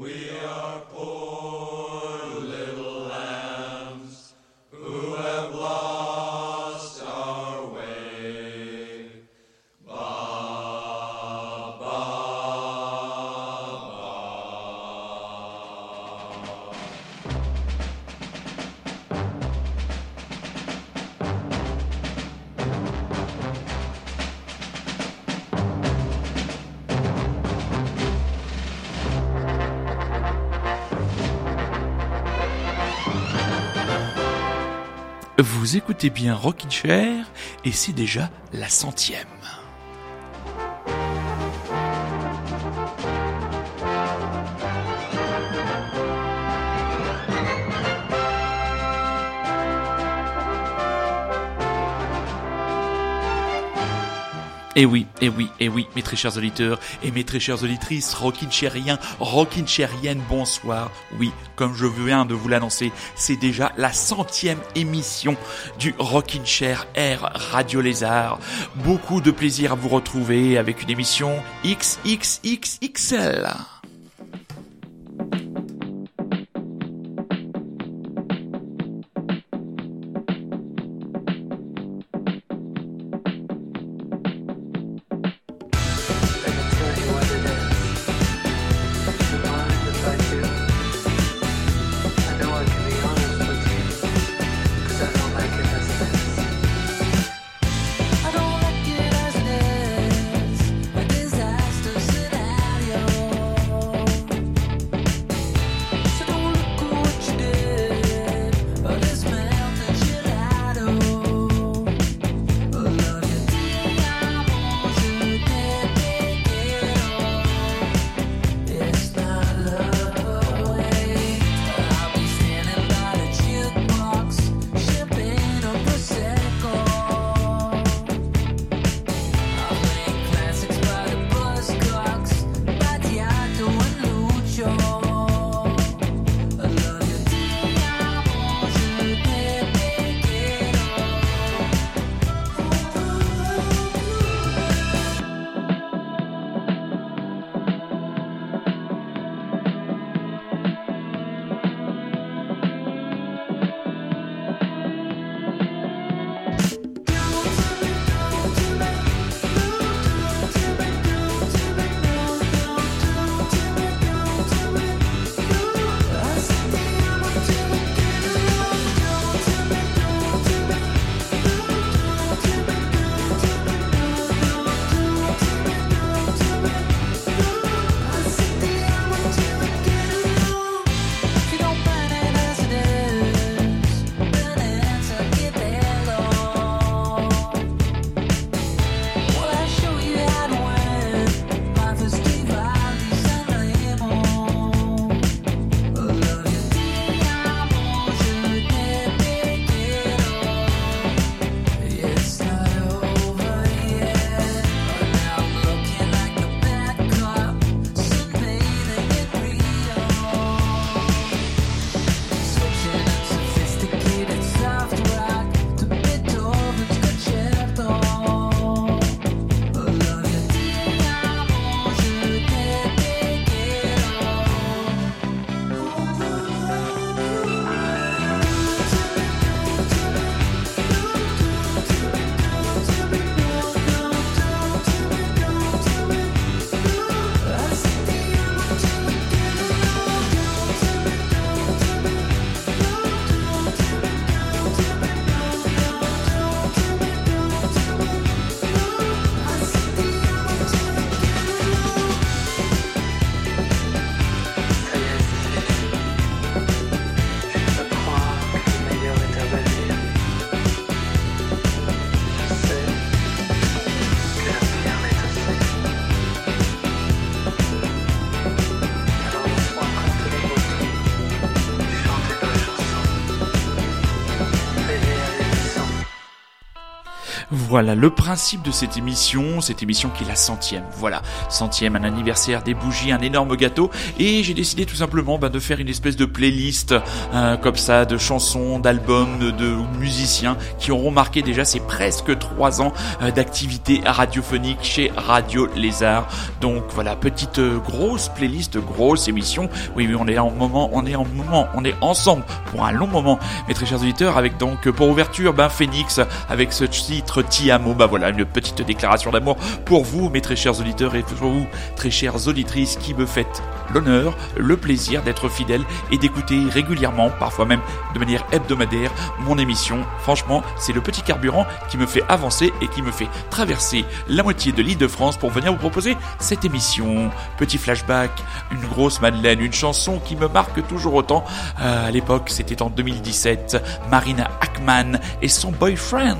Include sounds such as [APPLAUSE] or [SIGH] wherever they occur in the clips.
Vous écoutez bien Rockin' Chair et c'est déjà la centième. Et eh oui, et eh oui, et eh oui, mes très chers auditeurs et mes très chères auditrices, rockin' chériens, rockin' chériennes, bonsoir. Oui, comme je viens de vous l'annoncer, c'est déjà la centième émission du Rockin' Chair Air Radio Lézard. Beaucoup de plaisir à vous retrouver avec une émission XXXXL. Voilà, le principe de cette émission, cette émission qui est la centième. Voilà, centième, un anniversaire, des bougies, un énorme gâteau. Et j'ai décidé tout simplement bah, de faire une espèce de playlist euh, comme ça, de chansons, d'albums, de, musiciens qui auront marqué déjà ces presque trois ans euh, d'activité radiophonique chez Radio Lézard. Donc voilà, petite euh, grosse playlist, grosse émission. Oui, oui, on est en moment, on est en moment, on est ensemble pour un long moment, mes très chers auditeurs, avec donc pour ouverture, ben Phoenix avec ce titre Tiamo. Bah voilà, une petite déclaration d'amour pour vous, mes très chers auditeurs, et pour vous, très chères auditrices, qui me faites l'honneur, le plaisir d'être fidèle et d'écouter régulièrement, parfois même de manière hebdomadaire, mon émission. Franchement, c'est le petit carburant qui me fait avancer et qui me fait traverser la moitié de l'île de France pour venir vous proposer cette émission. Petit flashback, une grosse Madeleine, une chanson qui me marque toujours autant. Euh, à l'époque, c'était en 2017, Marina Ackman et son boyfriend.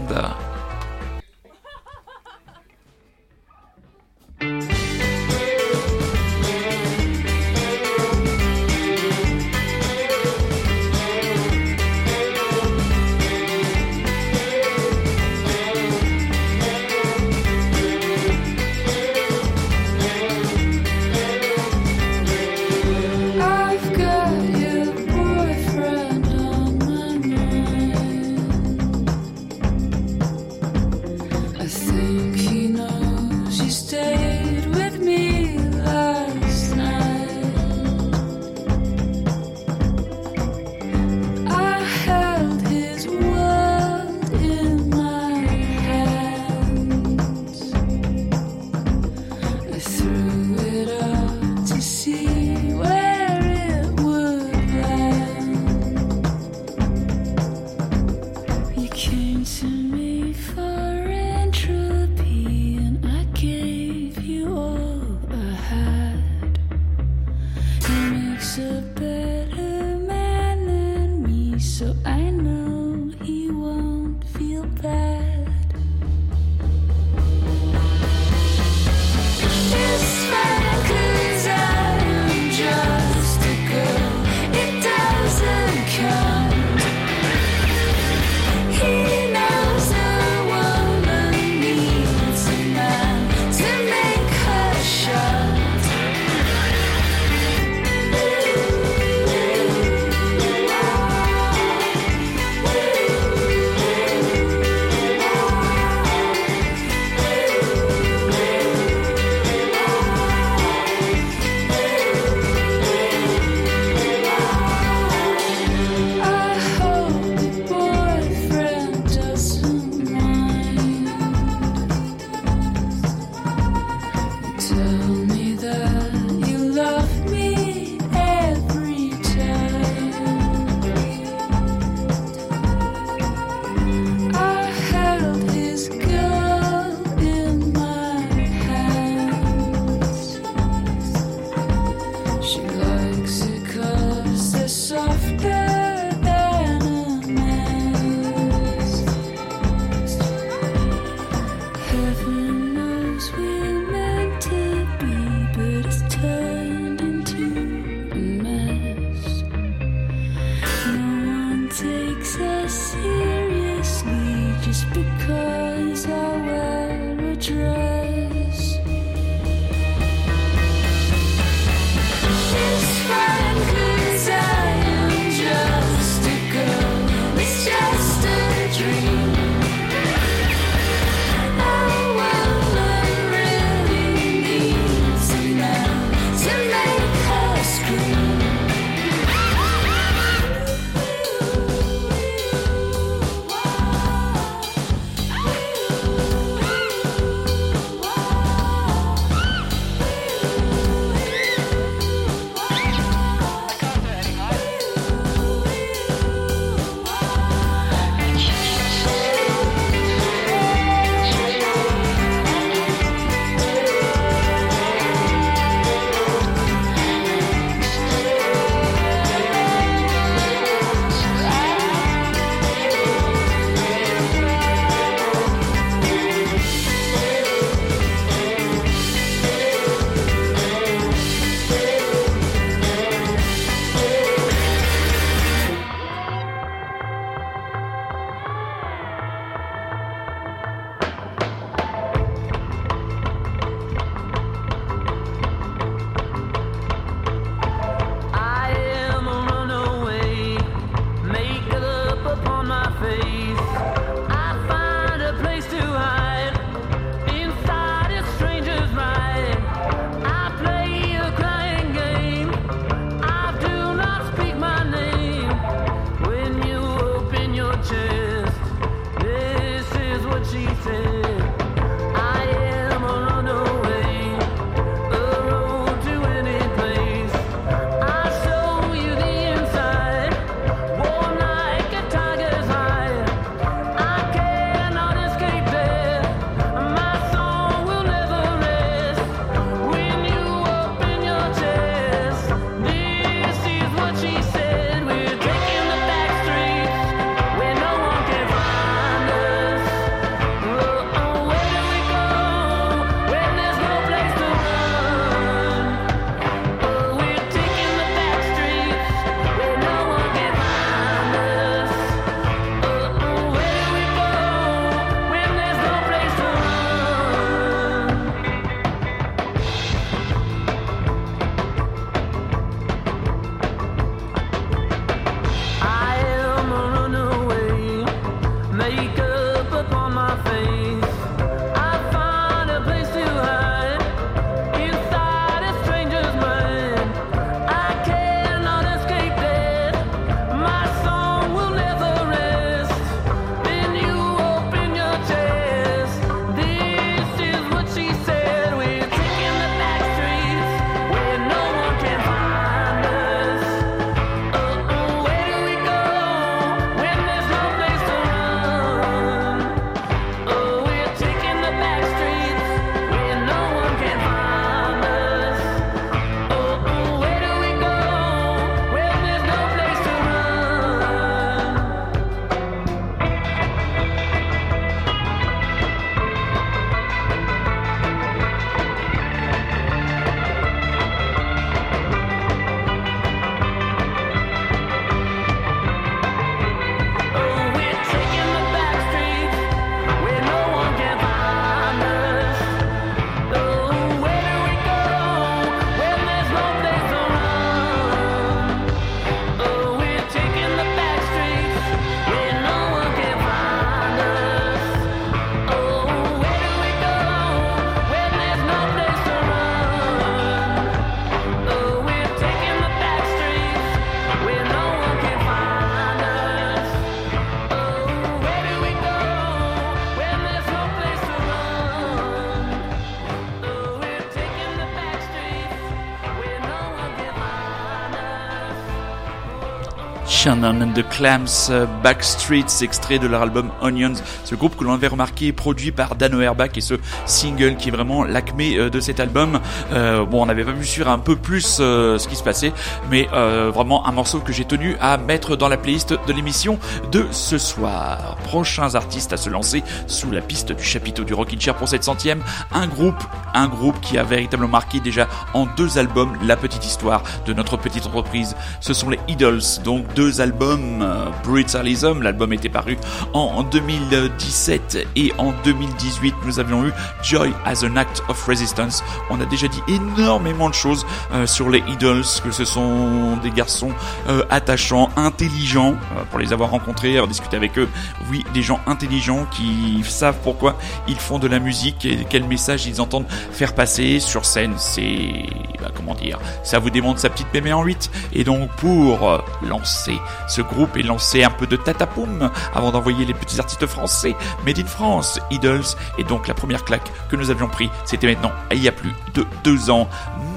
And the Clams, euh, Backstreets, extrait de leur album Onions. Ce groupe que l'on avait remarqué produit par Dan Auerbach et ce single qui est vraiment l'acmé euh, de cet album. Euh, bon, on n'avait pas vu sur un peu plus ce qui se passait, mais vraiment un morceau que j'ai tenu à mettre dans la playlist de l'émission de ce soir. Prochains artistes à se lancer sous la piste du chapiteau du Rockin' Chair pour cette centième. Un groupe, un groupe qui a véritablement marqué déjà en deux albums la petite histoire de notre petite entreprise. Ce sont les Idols, donc deux albums, euh, Brutalism, l'album était paru en 2017 et en 2018 nous avions eu Joy as an Act of Resistance. On a déjà dit énormément de choses euh, sur les Idols, que ce sont des garçons euh, attachants, intelligents, pour les avoir rencontrés, avoir discuté avec eux. Oui, des gens intelligents qui savent pourquoi ils font de la musique et quel message ils entendent faire passer sur scène. C'est, bah, comment dire, ça vous démontre sa petite mémé en 8. Et donc pour lancer ce groupe est lancé un peu de tatapoum avant d'envoyer les petits artistes français Made in France, Idols. Et donc la première claque que nous avions pris, c'était maintenant, il y a plus de deux ans,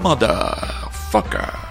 Motherfucker.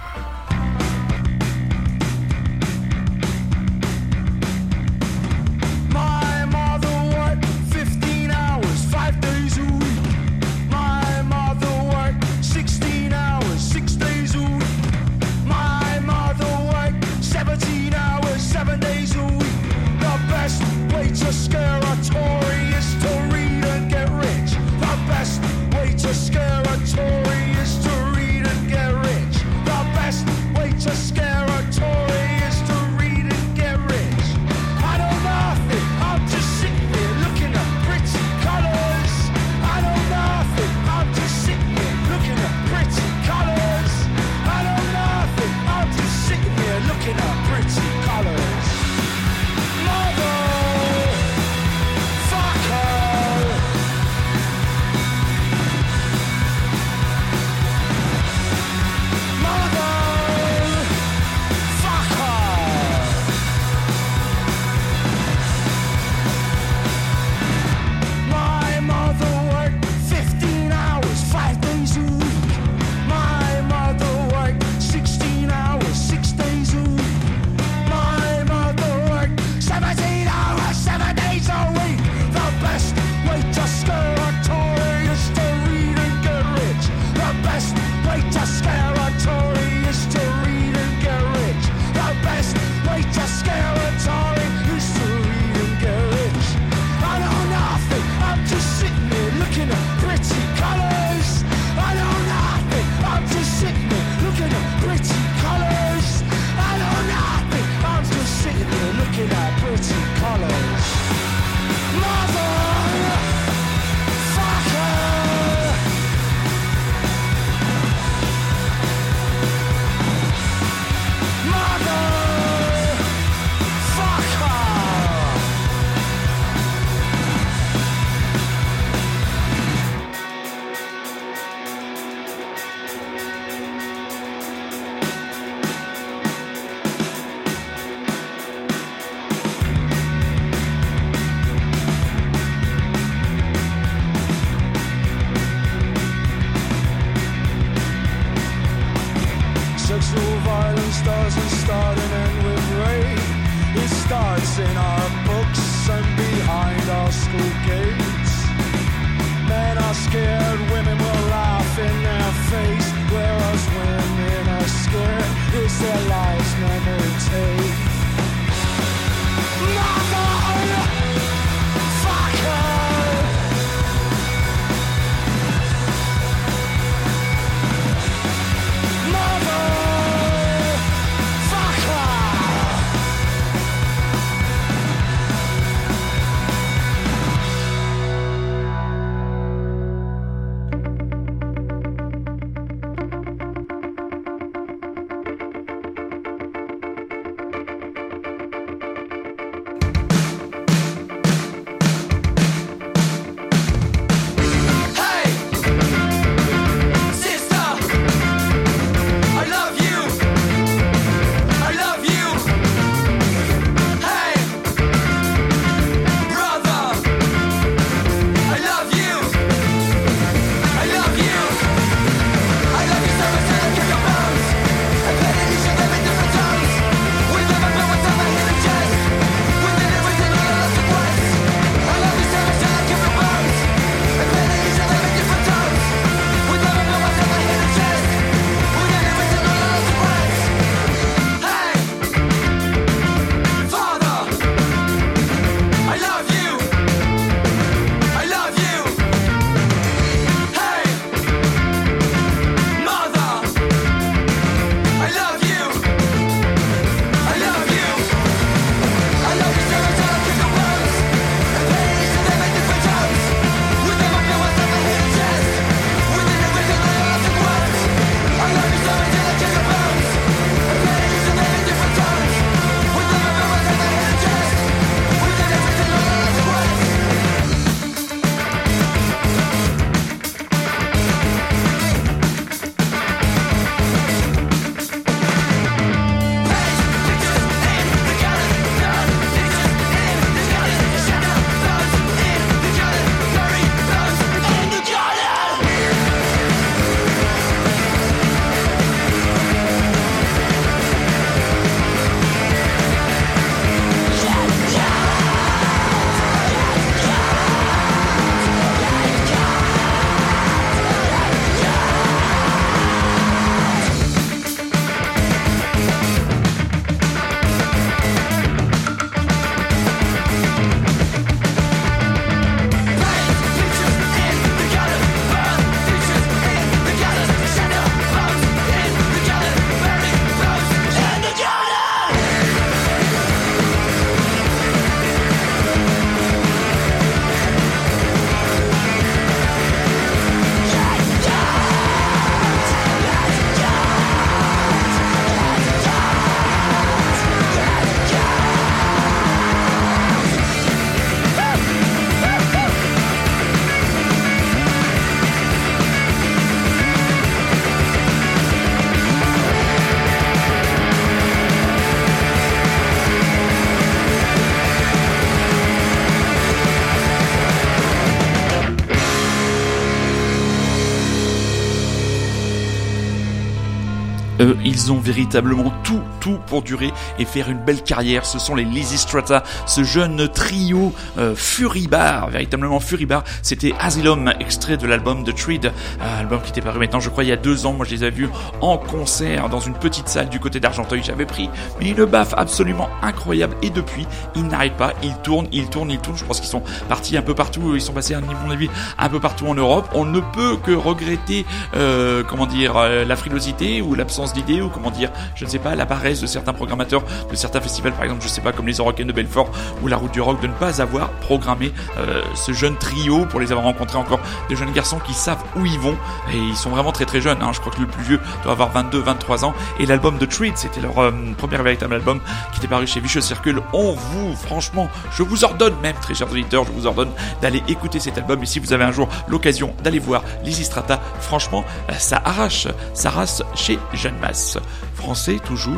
Véritablement tout, tout pour durer et faire une belle carrière. Ce sont les Lizzy Strata, ce jeune trio euh, furibar, véritablement furibar. C'était Asylum, extrait de l'album The Treed, album qui était paru maintenant, je crois, il y a deux ans. Moi, je les ai vus en concert dans une petite salle du côté d'Argenteuil. J'avais pris mais une baffe absolument incroyable. Et depuis, ils n'arrêtent pas, ils tournent, ils tournent, ils tournent. Je pense qu'ils sont partis un peu partout. Ils sont passés, à mon avis, un peu partout en Europe. On ne peut que regretter, euh, comment dire, euh, la frilosité ou l'absence d'idées ou comment dire, je ne sais pas, la paresse de certains programmateurs de certains festivals, par exemple, je sais pas, comme les Orocaines de Belfort ou la Route du Rock, de ne pas avoir programmé euh, ce jeune trio pour les avoir rencontrés encore des jeunes garçons qui savent où ils vont et ils sont vraiment très très jeunes. Hein. Je crois que le plus vieux doit avoir 22, 23 ans et l'album de Treat, c'était leur euh, premier véritable album qui était paru chez Vicious Circle. On vous, franchement, je vous ordonne même, très chers auditeurs, je vous ordonne d'aller écouter cet album et si vous avez un jour l'occasion d'aller voir Lizzy Strata, franchement, euh, ça arrache, ça race chez Jeanne Masse. Français toujours,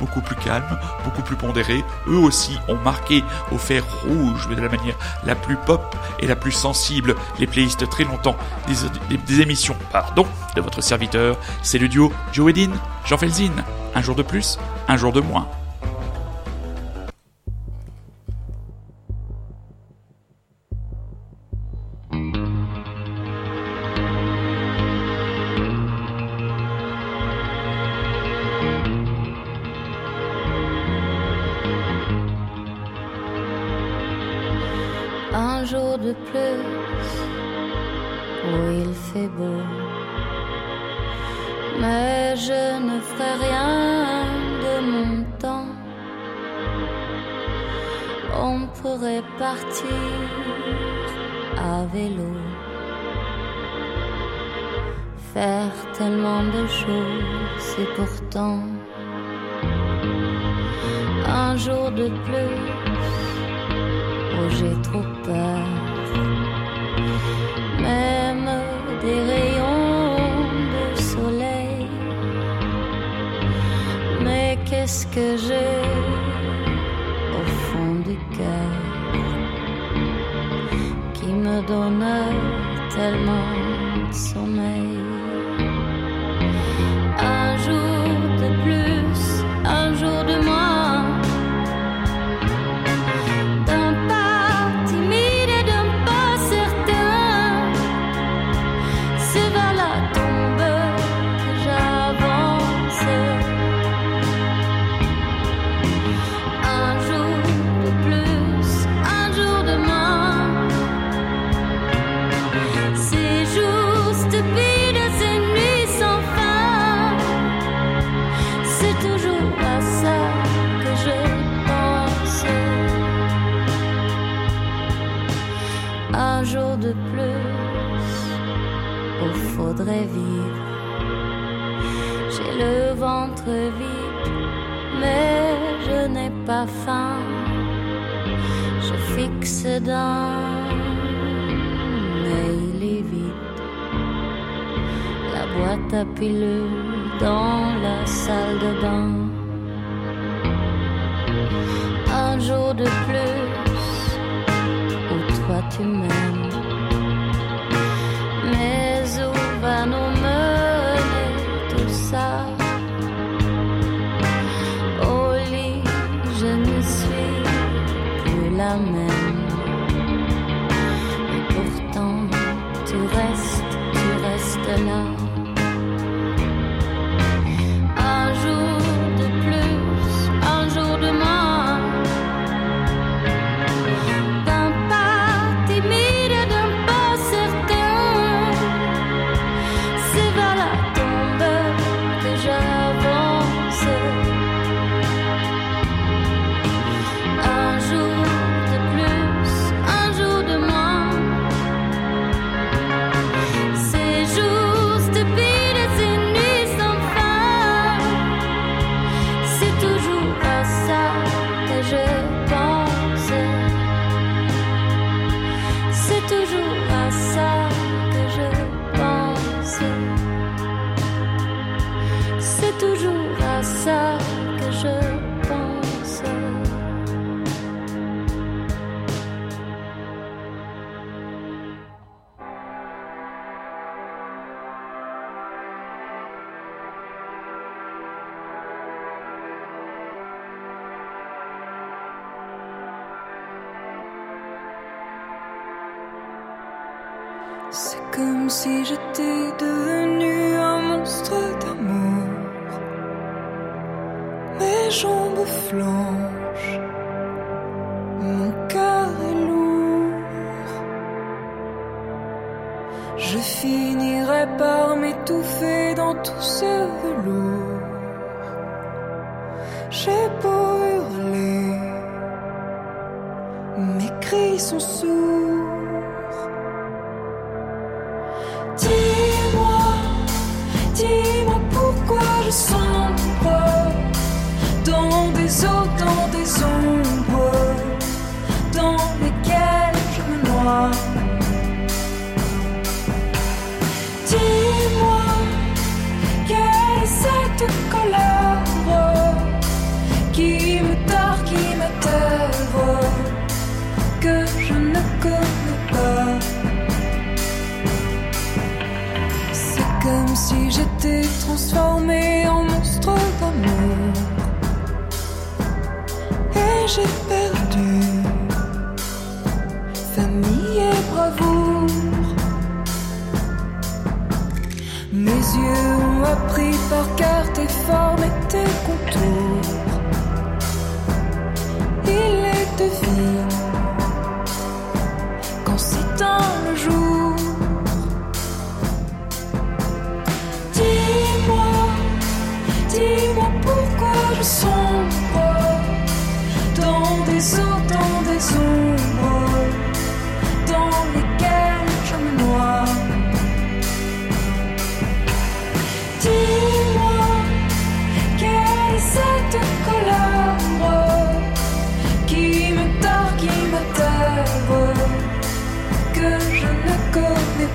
beaucoup plus calme, beaucoup plus pondéré. Eux aussi ont marqué au fer rouge, de la manière la plus pop et la plus sensible, les playlists très longtemps des, des émissions, pardon, de votre serviteur. C'est le duo Joe Edin, Jean Felzin. Un jour de plus, un jour de moins. De plus où il fait beau. Mais je ne ferai rien de mon temps. On pourrait partir à vélo. Faire tellement de choses et pourtant un jour de plus où j'ai trop peur. Qu'est-ce que j'ai au fond du cœur qui me donne tellement à pilules dans la salle de bain.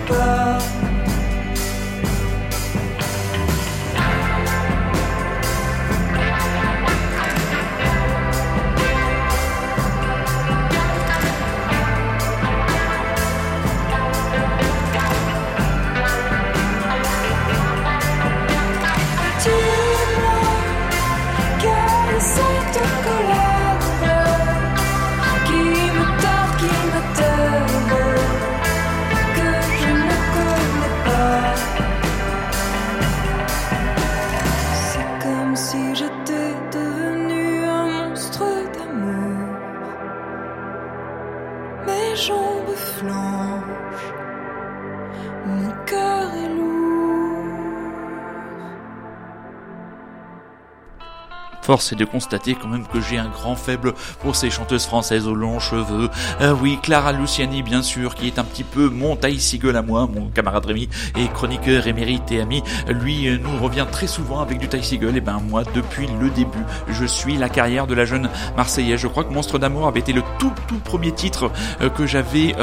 Connais Force est de constater quand même que j'ai un grand faible pour ces chanteuses françaises aux longs cheveux. Euh, oui, Clara Luciani, bien sûr, qui est un petit peu mon taille à moi, mon camarade Rémi, et chroniqueur émérite et ami. Lui euh, nous revient très souvent avec du taille. Et ben moi, depuis le début, je suis la carrière de la jeune Marseillaise. Je crois que Monstre d'amour avait été le tout tout premier titre euh, que j'avais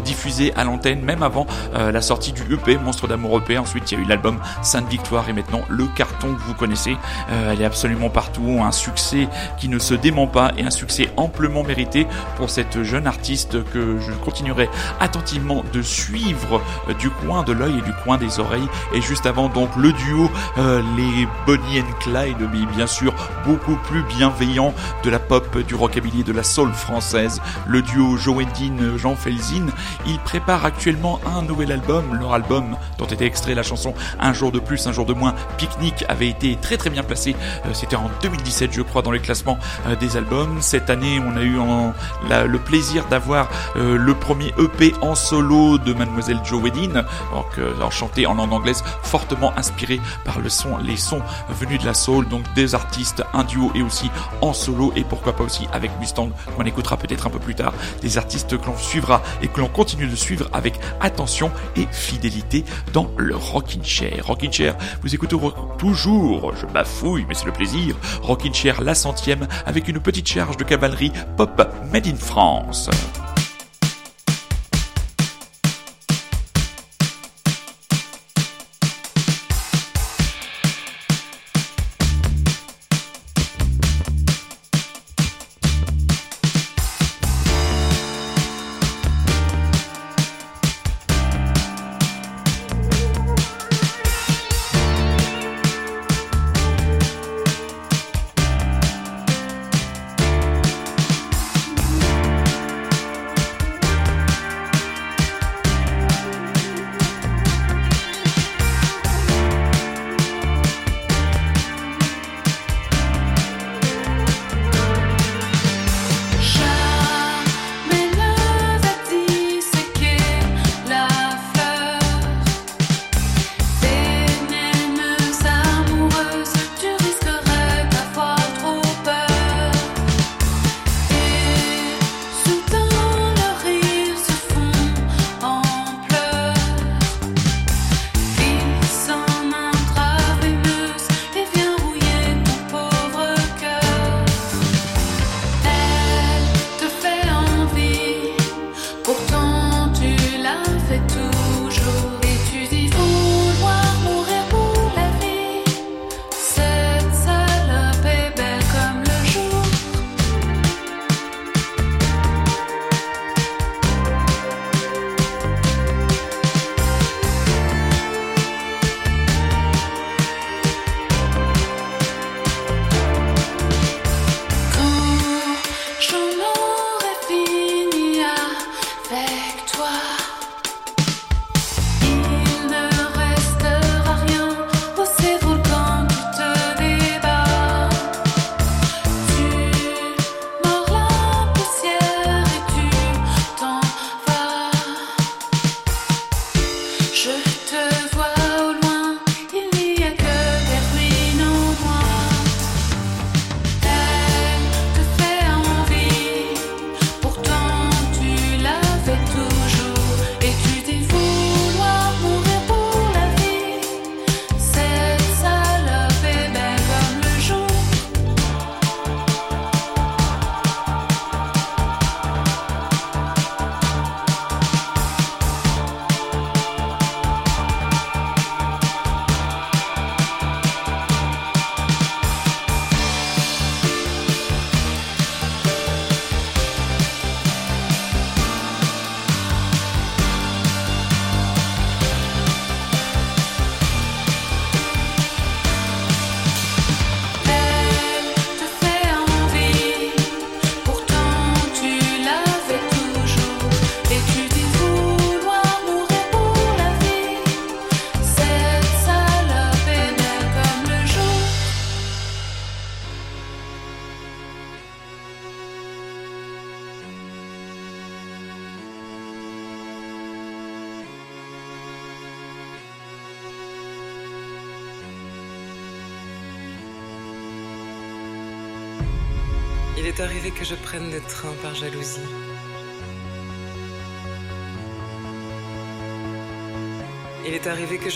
diffusé à l'antenne, même avant la sortie du EP Monstre d'amour EP. Ensuite, il y a eu l'album Sainte Victoire et maintenant le carton que vous connaissez. Elle est absolument partout, un succès qui ne se dément pas et un succès amplement mérité pour cette jeune artiste que je continuerai attentivement de suivre euh, du coin de l'œil et du coin des oreilles. Et juste avant donc le duo euh, les Bonnie and Clyde, mais bien sûr beaucoup plus bienveillant de la pop, du rockabilly, de la soul française. Le duo Joe Dean, Jean Felzin, ils préparent actuellement un nouvel album. Leur album dont était extrait la chanson Un jour de plus, un jour de moins, Picnic avait été très très bien placé. Euh, C'était en 2017 je crois dans les classements euh, des albums. Cette année on a eu le plaisir d'avoir euh, le premier EP en solo de Mademoiselle Dean, donc euh, alors chanté en langue anglaise, fortement inspiré par le son, les sons venus de la soul, donc des artistes, un duo et aussi en solo et pourquoi pas aussi avec Mustang qu'on écoutera peut-être un peu plus tard, des artistes que l'on suivra et que l'on continue de suivre avec attention et fidélité dans le Rockin' Chair. Rockin' Chair, vous écoutez toujours, je bafouille mais c'est le plaisir, Rockin' Chair la centième avec une petite charge de cavalerie pop made in France.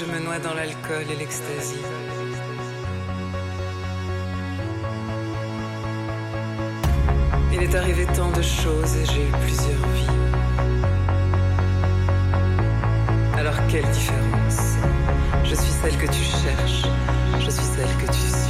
je me noie dans l'alcool et l'ecstasy. Il est arrivé tant de choses et j'ai eu plusieurs vies. Alors quelle différence? Je suis celle que tu cherches, je suis celle que tu sais.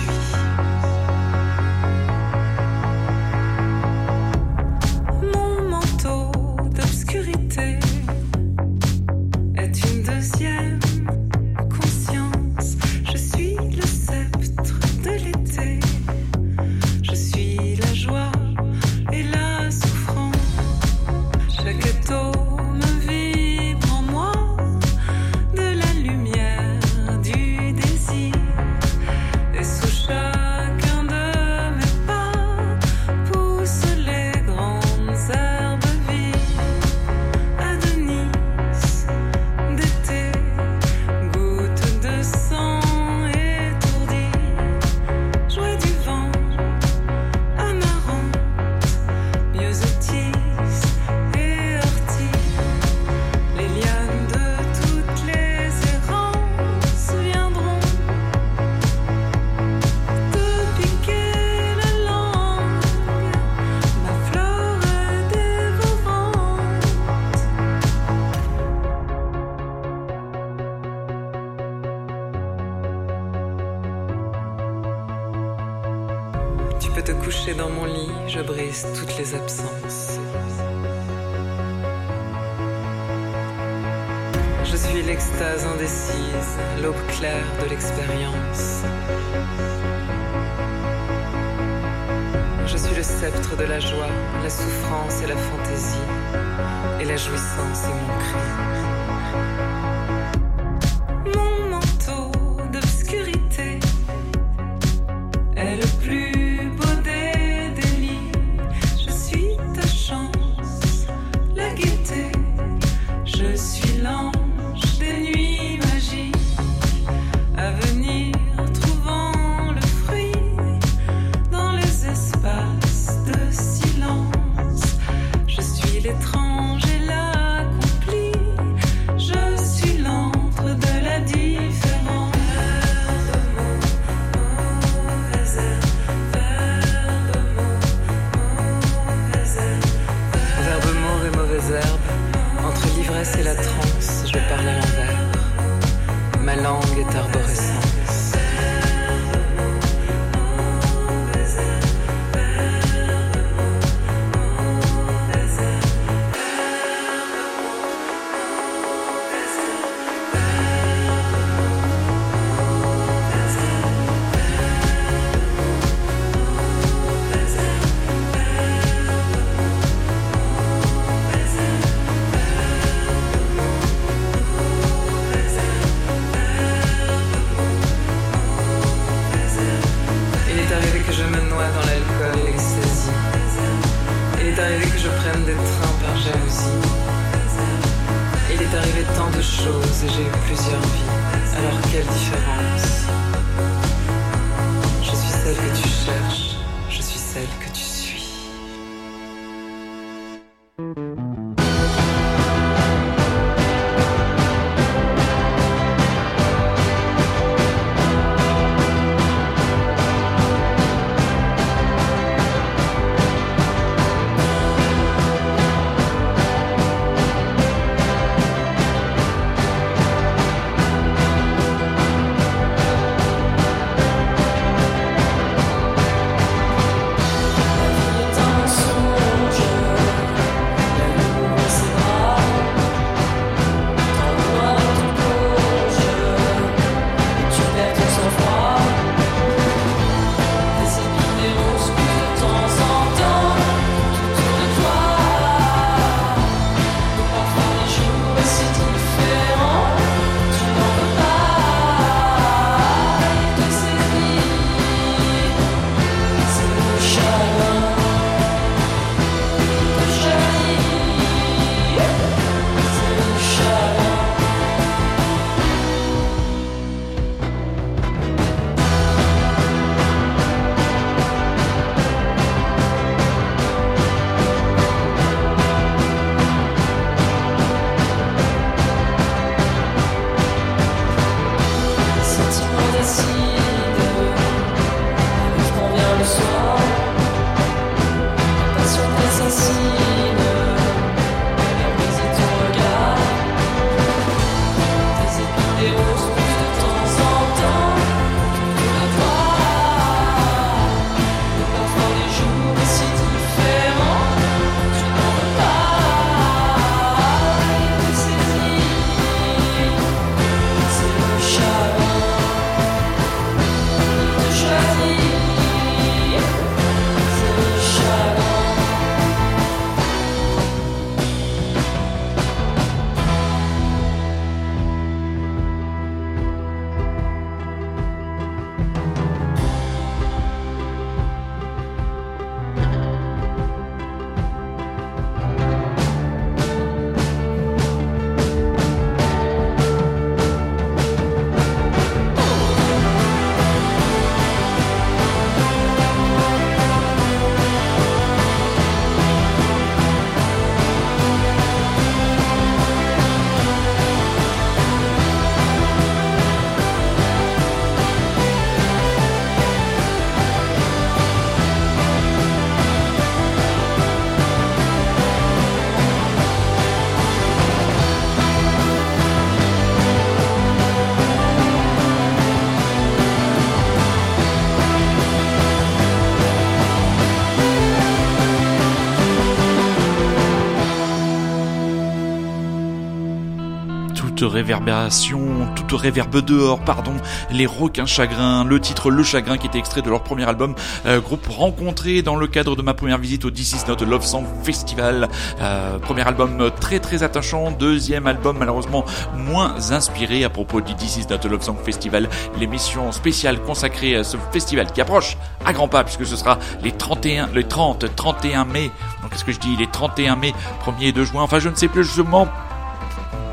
Réverbération, toute réverbe dehors, pardon, les requins chagrins, le titre Le Chagrin qui était extrait de leur premier album, euh, groupe rencontré dans le cadre de ma première visite au This Is Not Love Song Festival. Euh, premier album très très attachant, deuxième album malheureusement moins inspiré à propos du This Is Not Love Song Festival, l'émission spéciale consacrée à ce festival qui approche à grands pas puisque ce sera les 31, les 30, 31 mai. Donc qu'est-ce que je dis? Les 31 mai, 1er et 2 juin. Enfin je ne sais plus, je m'en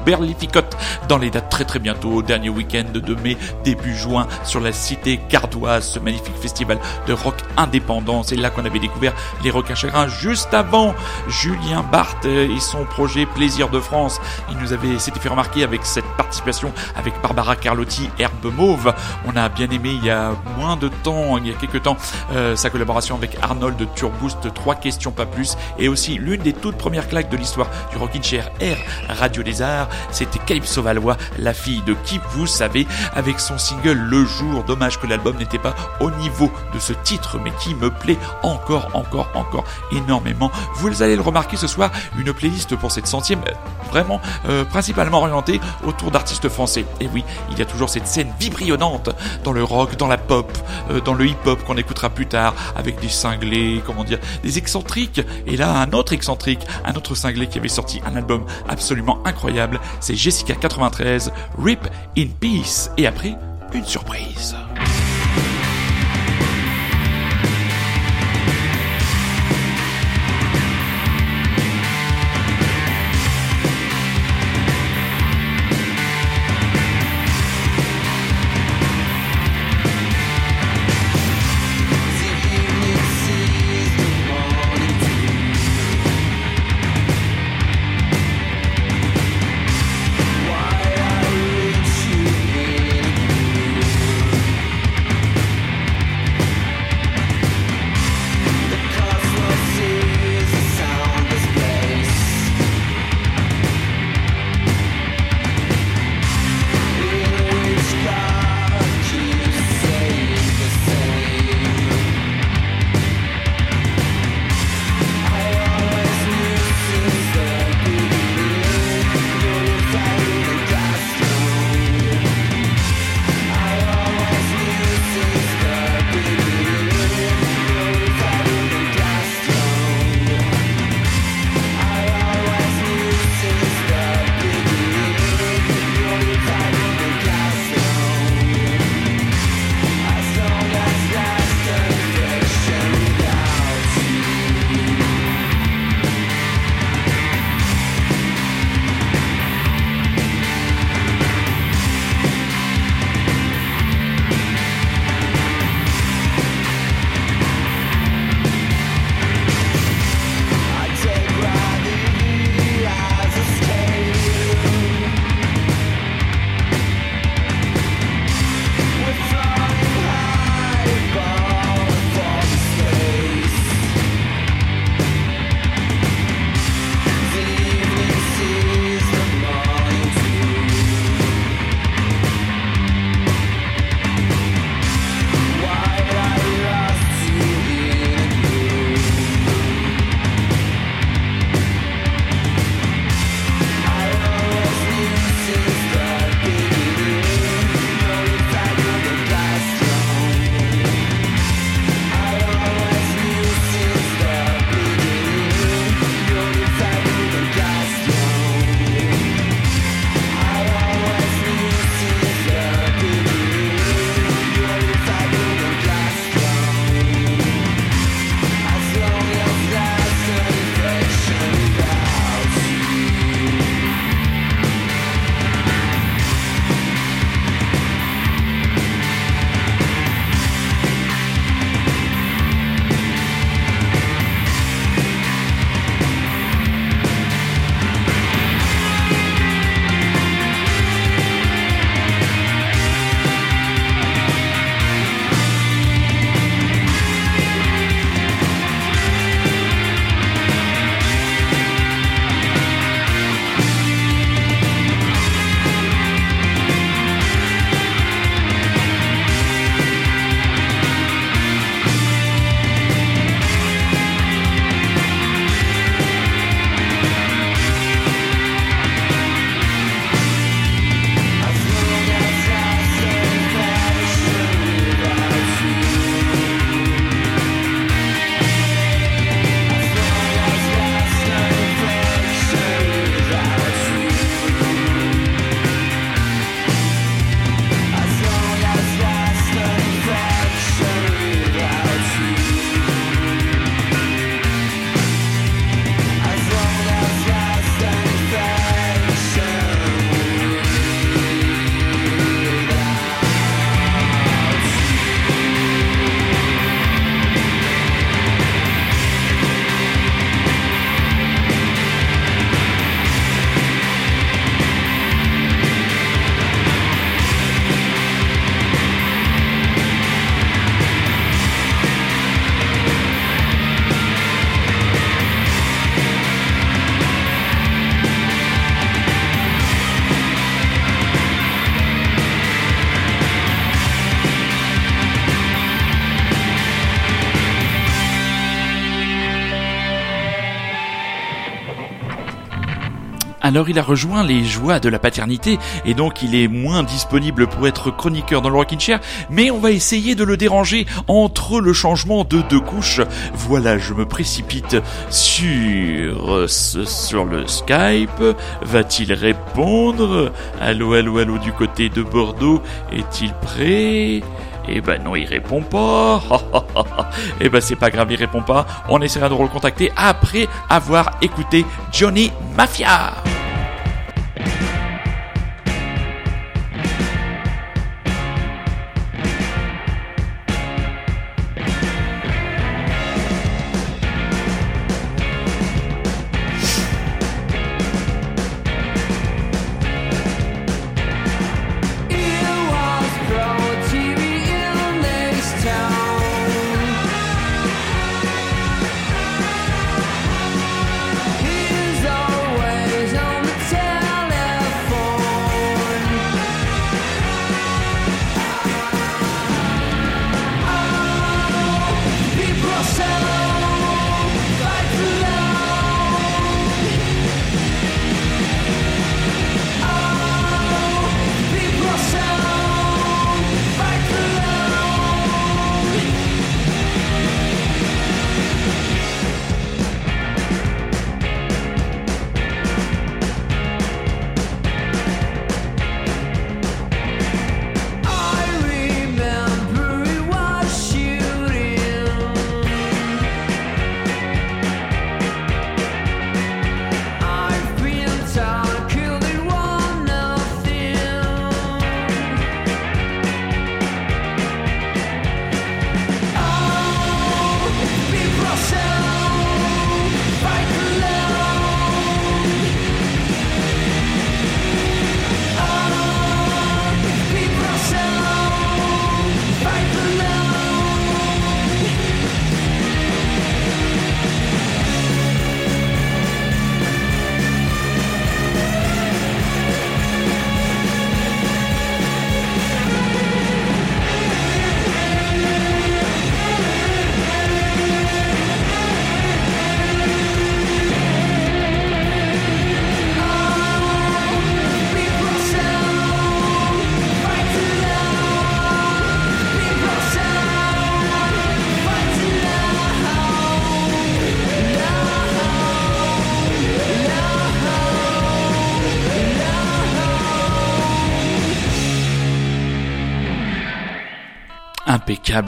berlificote dans les dates très très bientôt, dernier week-end de mai, début juin, sur la cité gardoise, ce magnifique festival de rock indépendant. C'est là qu'on avait découvert les requins chagrins juste avant Julien Barthes et son projet Plaisir de France. Il nous avait s'était fait remarquer avec cette participation avec Barbara Carlotti, Herbe Mauve. On a bien aimé il y a moins de temps, il y a quelques temps, euh, sa collaboration avec Arnold de Turboost, trois questions pas plus, et aussi l'une des toutes premières claques de l'histoire du Rockin' Chair Air Radio des Arts c'était Calypso Valois, la fille de qui vous savez, avec son single Le Jour. Dommage que l'album n'était pas au niveau de ce titre, mais qui me plaît encore, encore, encore énormément. Vous allez le remarquer ce soir, une playlist pour cette centième, euh, vraiment euh, principalement orientée autour d'artistes français. Et oui, il y a toujours cette scène vibrillonnante dans le rock, dans la pop, euh, dans le hip-hop qu'on écoutera plus tard, avec des cinglés, comment dire, des excentriques. Et là, un autre excentrique, un autre cinglé qui avait sorti un album absolument incroyable c'est Jessica 93, Rip in Peace, et après, une surprise. Alors il a rejoint les joies de la paternité et donc il est moins disponible pour être chroniqueur dans le Rockin' Chair, mais on va essayer de le déranger entre le changement de deux couches. Voilà, je me précipite sur, sur le Skype. Va-t-il répondre? Allô, allô, allô du côté de Bordeaux. Est-il prêt? Eh ben non, il répond pas. [LAUGHS] eh ben c'est pas grave, il répond pas. On essaiera de le recontacter après avoir écouté Johnny Mafia.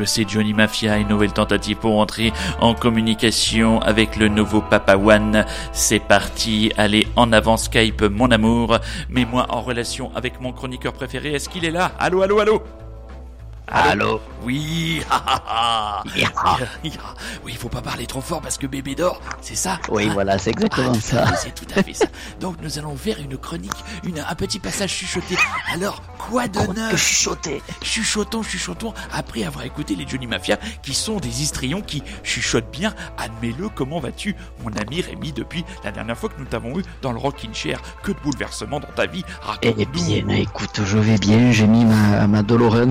C'est Johnny Mafia, une nouvelle tentative pour entrer en communication avec le nouveau Papa One. C'est parti, allez en avant Skype, mon amour. Mets-moi en relation avec mon chroniqueur préféré. Est-ce qu'il est là? Allô, allô, allô? Allô Oui, [LAUGHS] ha, ha, ha. Ya. Oui, il faut pas parler trop fort parce que bébé dort, c'est ça Oui, Ah, voilà, c'est exactement ah, ça. C'est tout à fait ça. Donc nous allons faire une chronique, une, un petit passage chuchoté. Alors, quoi de neuf chuchoter Chuchotons, chuchotons, après avoir écouté les Johnny Mafia, qui sont des histrions qui chuchotent bien. Admets-le, comment vas-tu, mon ami Rémi, depuis la dernière fois que nous t'avons eu dans le Rockin' Chair? Que de bouleversements dans ta vie Eh Raconte-nous. bien, écoute, je vais bien. J'ai mis ma, ma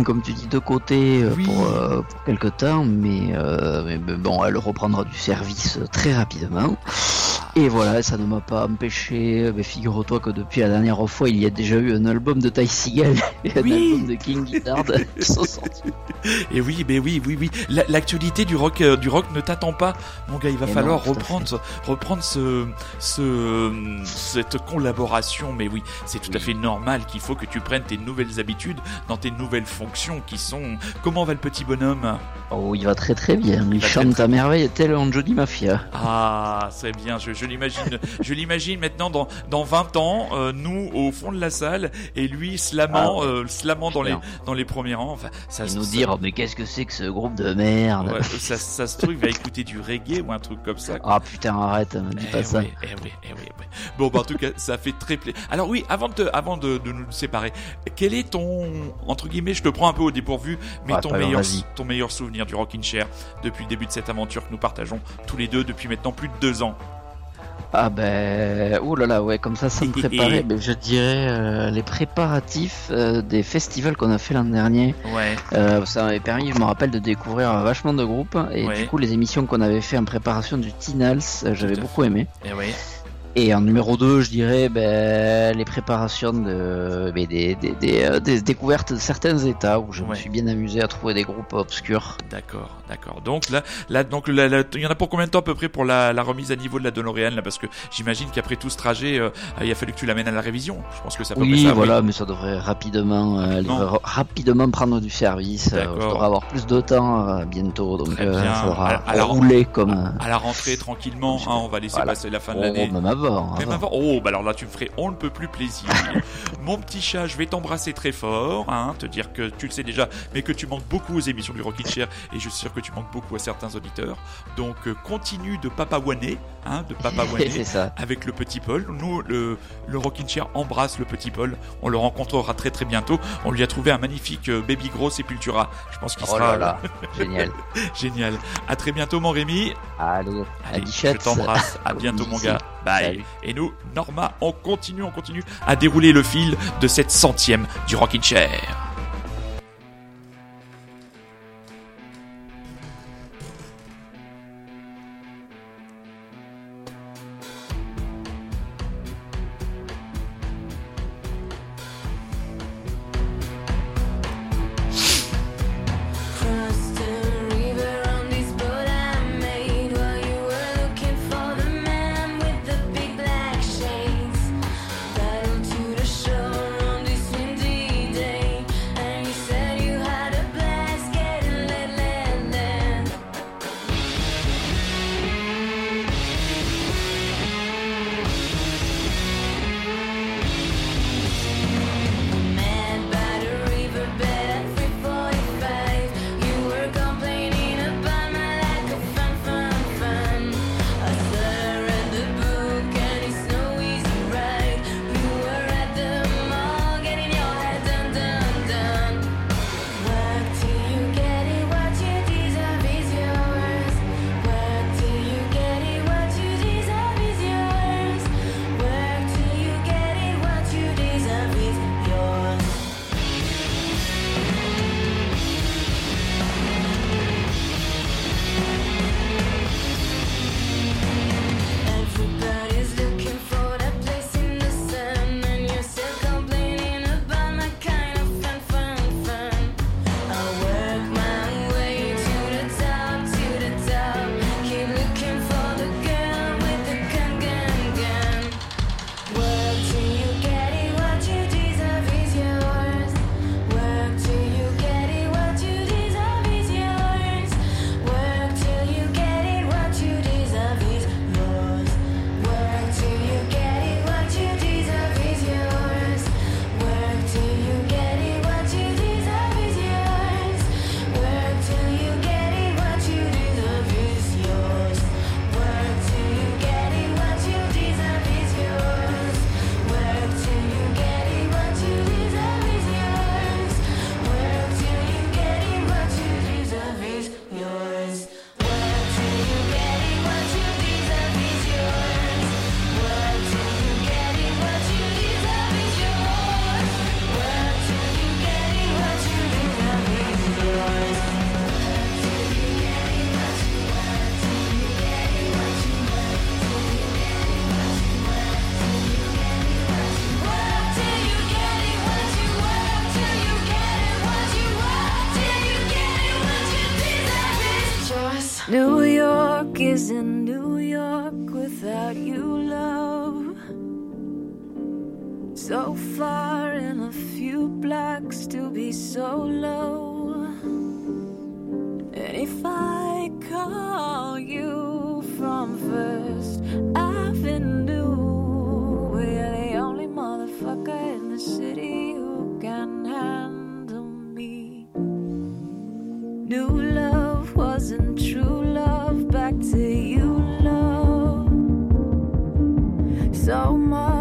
comme tu dis, de côté euh, Oui. pour, euh, pour quelque temps, mais, euh, mais, bon, elle reprendra du service très rapidement. Et voilà, ça ne m'a pas empêché. euh, Mais figure-toi que depuis la dernière fois, il y a déjà eu un album de Ty Seagal [LAUGHS] et un Oui. album de King Gizzard [LAUGHS] qui sont sortis. Et oui, ben oui, oui, oui. La- L'actualité du rock, euh, du rock ne t'attend pas, mon gars. Il va Et falloir non, reprendre, reprendre ce, ce, cette collaboration. Mais oui, c'est tout à fait normal qu'il faut que tu prennes tes nouvelles habitudes dans tes nouvelles fonctions qui sont. Comment va le petit bonhomme? Oh, il va très très bien. Il chante à merveille tel Johnny Mafia. Ah, c'est bien. Je, je l'imagine. je l'imagine maintenant dans dans 20 ans, euh, nous au fond de la salle et lui slamant, Ah, euh, slamant dans les dans les premiers rangs. Enfin, ça, Et nous ça- dire, mais qu'est-ce que c'est que ce groupe de merde ouais, ça, ça se trouve, il va écouter du reggae ou un truc comme ça. Ah putain, arrête, dis Eh pas ça. oui, eh oui, eh oui, eh oui. Bon, bah, en tout cas, ça fait très plaisir. Alors oui, avant de, avant de, de nous séparer, quel est ton, entre guillemets, je te prends un peu au dépourvu, mais Ouais, ton meilleur, ton meilleur souvenir du Rockin' Chair depuis le début de cette aventure que nous partageons tous les deux depuis maintenant plus de deux ans? Ah ben, oh là là, ouais, comme ça, ça me préparait. ben, je dirais euh, les préparatifs euh, des festivals qu'on a fait l'an dernier. Ouais, Euh, ça m'avait permis, je me rappelle, de découvrir vachement de groupes. Et Ouais. du coup, les émissions qu'on avait fait en préparation du Tinals, j'avais beaucoup aimé. eh oui. Et en numéro 2, je dirais ben, les préparations de, ben, des, des, des, euh, des découvertes de certains états où je me suis bien amusé à trouver des groupes obscurs. D'accord, d'accord. Donc là, là, donc il y en a pour combien de temps à peu près pour la, la remise à niveau de la DeLorean là? Parce que j'imagine qu'après tout ce trajet, euh, il a fallu que tu l'amènes à la révision. Je pense que ça peut Oui, voilà, mais ça devrait rapidement, euh, elle devrait rapidement prendre du service. Euh, je devrais avoir plus de temps euh, bientôt, donc Très euh, bien. ça devra À- à la- rouler comme. euh, À la rentrée tranquillement, hein, on va laisser Voilà. passer la fin de oh, l'année. Même avant. Même avant. avant. Oh, bah alors là, tu me ferais on ne peut plus plaisir. [LAUGHS] Mon petit chat, je vais t'embrasser très fort, hein, te dire que tu le sais déjà, mais que tu manques beaucoup aux émissions du Rockin' Chair, et je suis sûr que tu manques beaucoup à certains auditeurs. Donc, euh, continue de Papa Wané, hein, de Papa Wané. [LAUGHS] avec le petit Paul. Nous, le, le Rockin' Chair embrasse le petit Paul. On le rencontrera très très bientôt. On lui a trouvé un magnifique euh, baby gros Sepultura. Je pense qu'il Oh sera là là, génial. [LAUGHS] génial. À très bientôt, mon Rémi. Allez, Allez, je t'embrasse. À [LAUGHS] bientôt, mon gars. Bye. Salut. Et nous, Norma, on continue, on continue à dérouler le fil de cette centième du Rockin' Chair. So much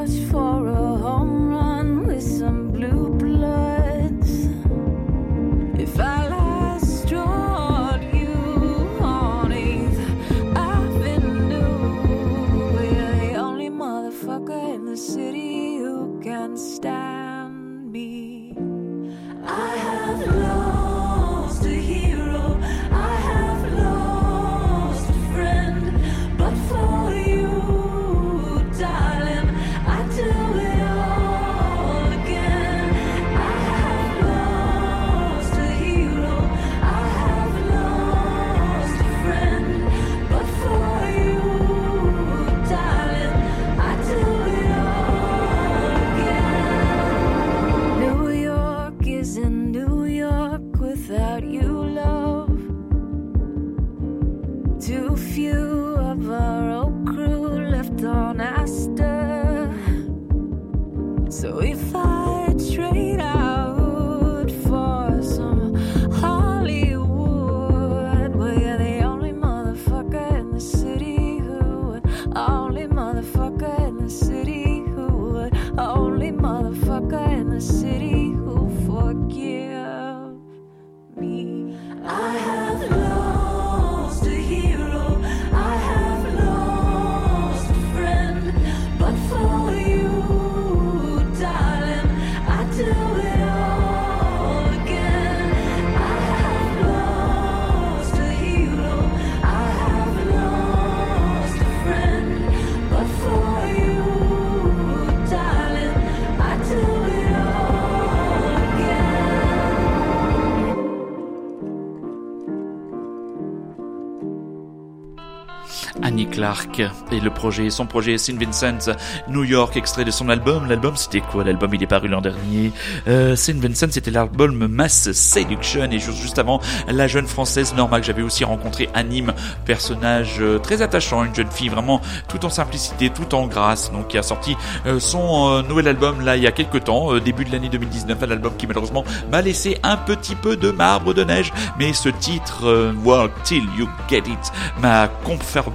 Clark et le projet, son projet St. Vincent, New York, extrait de son album. L'album, c'était quoi? L'album, il est paru l'an dernier. Euh, St. Vincent, c'était l'album Mass Seduction et juste, juste avant, la jeune française Norma que j'avais aussi rencontrée à Nîmes, personnage euh, très attachant, une jeune fille vraiment tout en simplicité, tout en grâce, donc qui a sorti euh, son euh, nouvel album là il y a quelques temps, début de l'année 2019, un album qui malheureusement m'a laissé un petit peu de marbre de neige, mais ce titre, Work Till You Get It, m'a confirmé,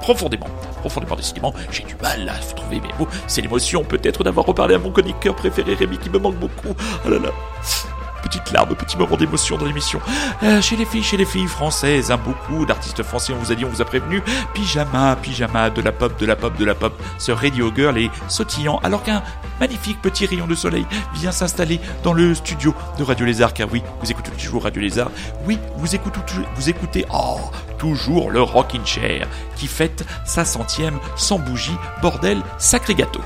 profondément, profondément décidément, j'ai du mal à trouver mes mots. C'est l'émotion peut-être d'avoir reparlé à mon chroniqueur préféré Rémi qui me manque beaucoup. Oh là là. Petite larme, petit moment d'émotion dans l'émission. Euh, chez les filles, chez les filles françaises, hein, beaucoup d'artistes français, on vous a dit, on vous a prévenu. Pyjama, pyjama, de la pop, de la pop, de la pop. Ce Radio Girl est sautillant alors qu'un magnifique petit rayon de soleil vient s'installer dans le studio de Radio Lézard. Car oui, vous écoutez toujours Radio Lézard. Oui, vous écoutez, vous oh, toujours le Rockin' Chair qui fête sa centième sans bougie. Bordel, sacré gâteau.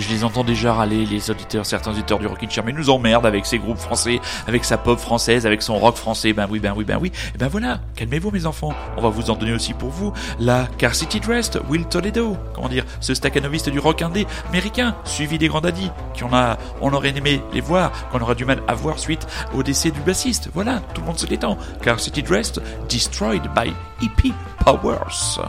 Je les entends déjà râler, les auditeurs, certains auditeurs du Rockin' Chair, mais nous emmerdent avec ses groupes français, avec sa pop française, avec son rock français. Ben oui, ben oui, ben oui. Et ben voilà, calmez-vous mes enfants. On va vous en donner aussi pour vous. La Car City Dressed, Will Toledo. Comment dire, ce staccanoviste du rock indé américain, suivi des grands daddies, qui on aurait aimé les voir, qu'on aura du mal à voir suite au décès du bassiste. Voilà, tout le monde se détend. Car City Dressed, Destroyed by EP Powers.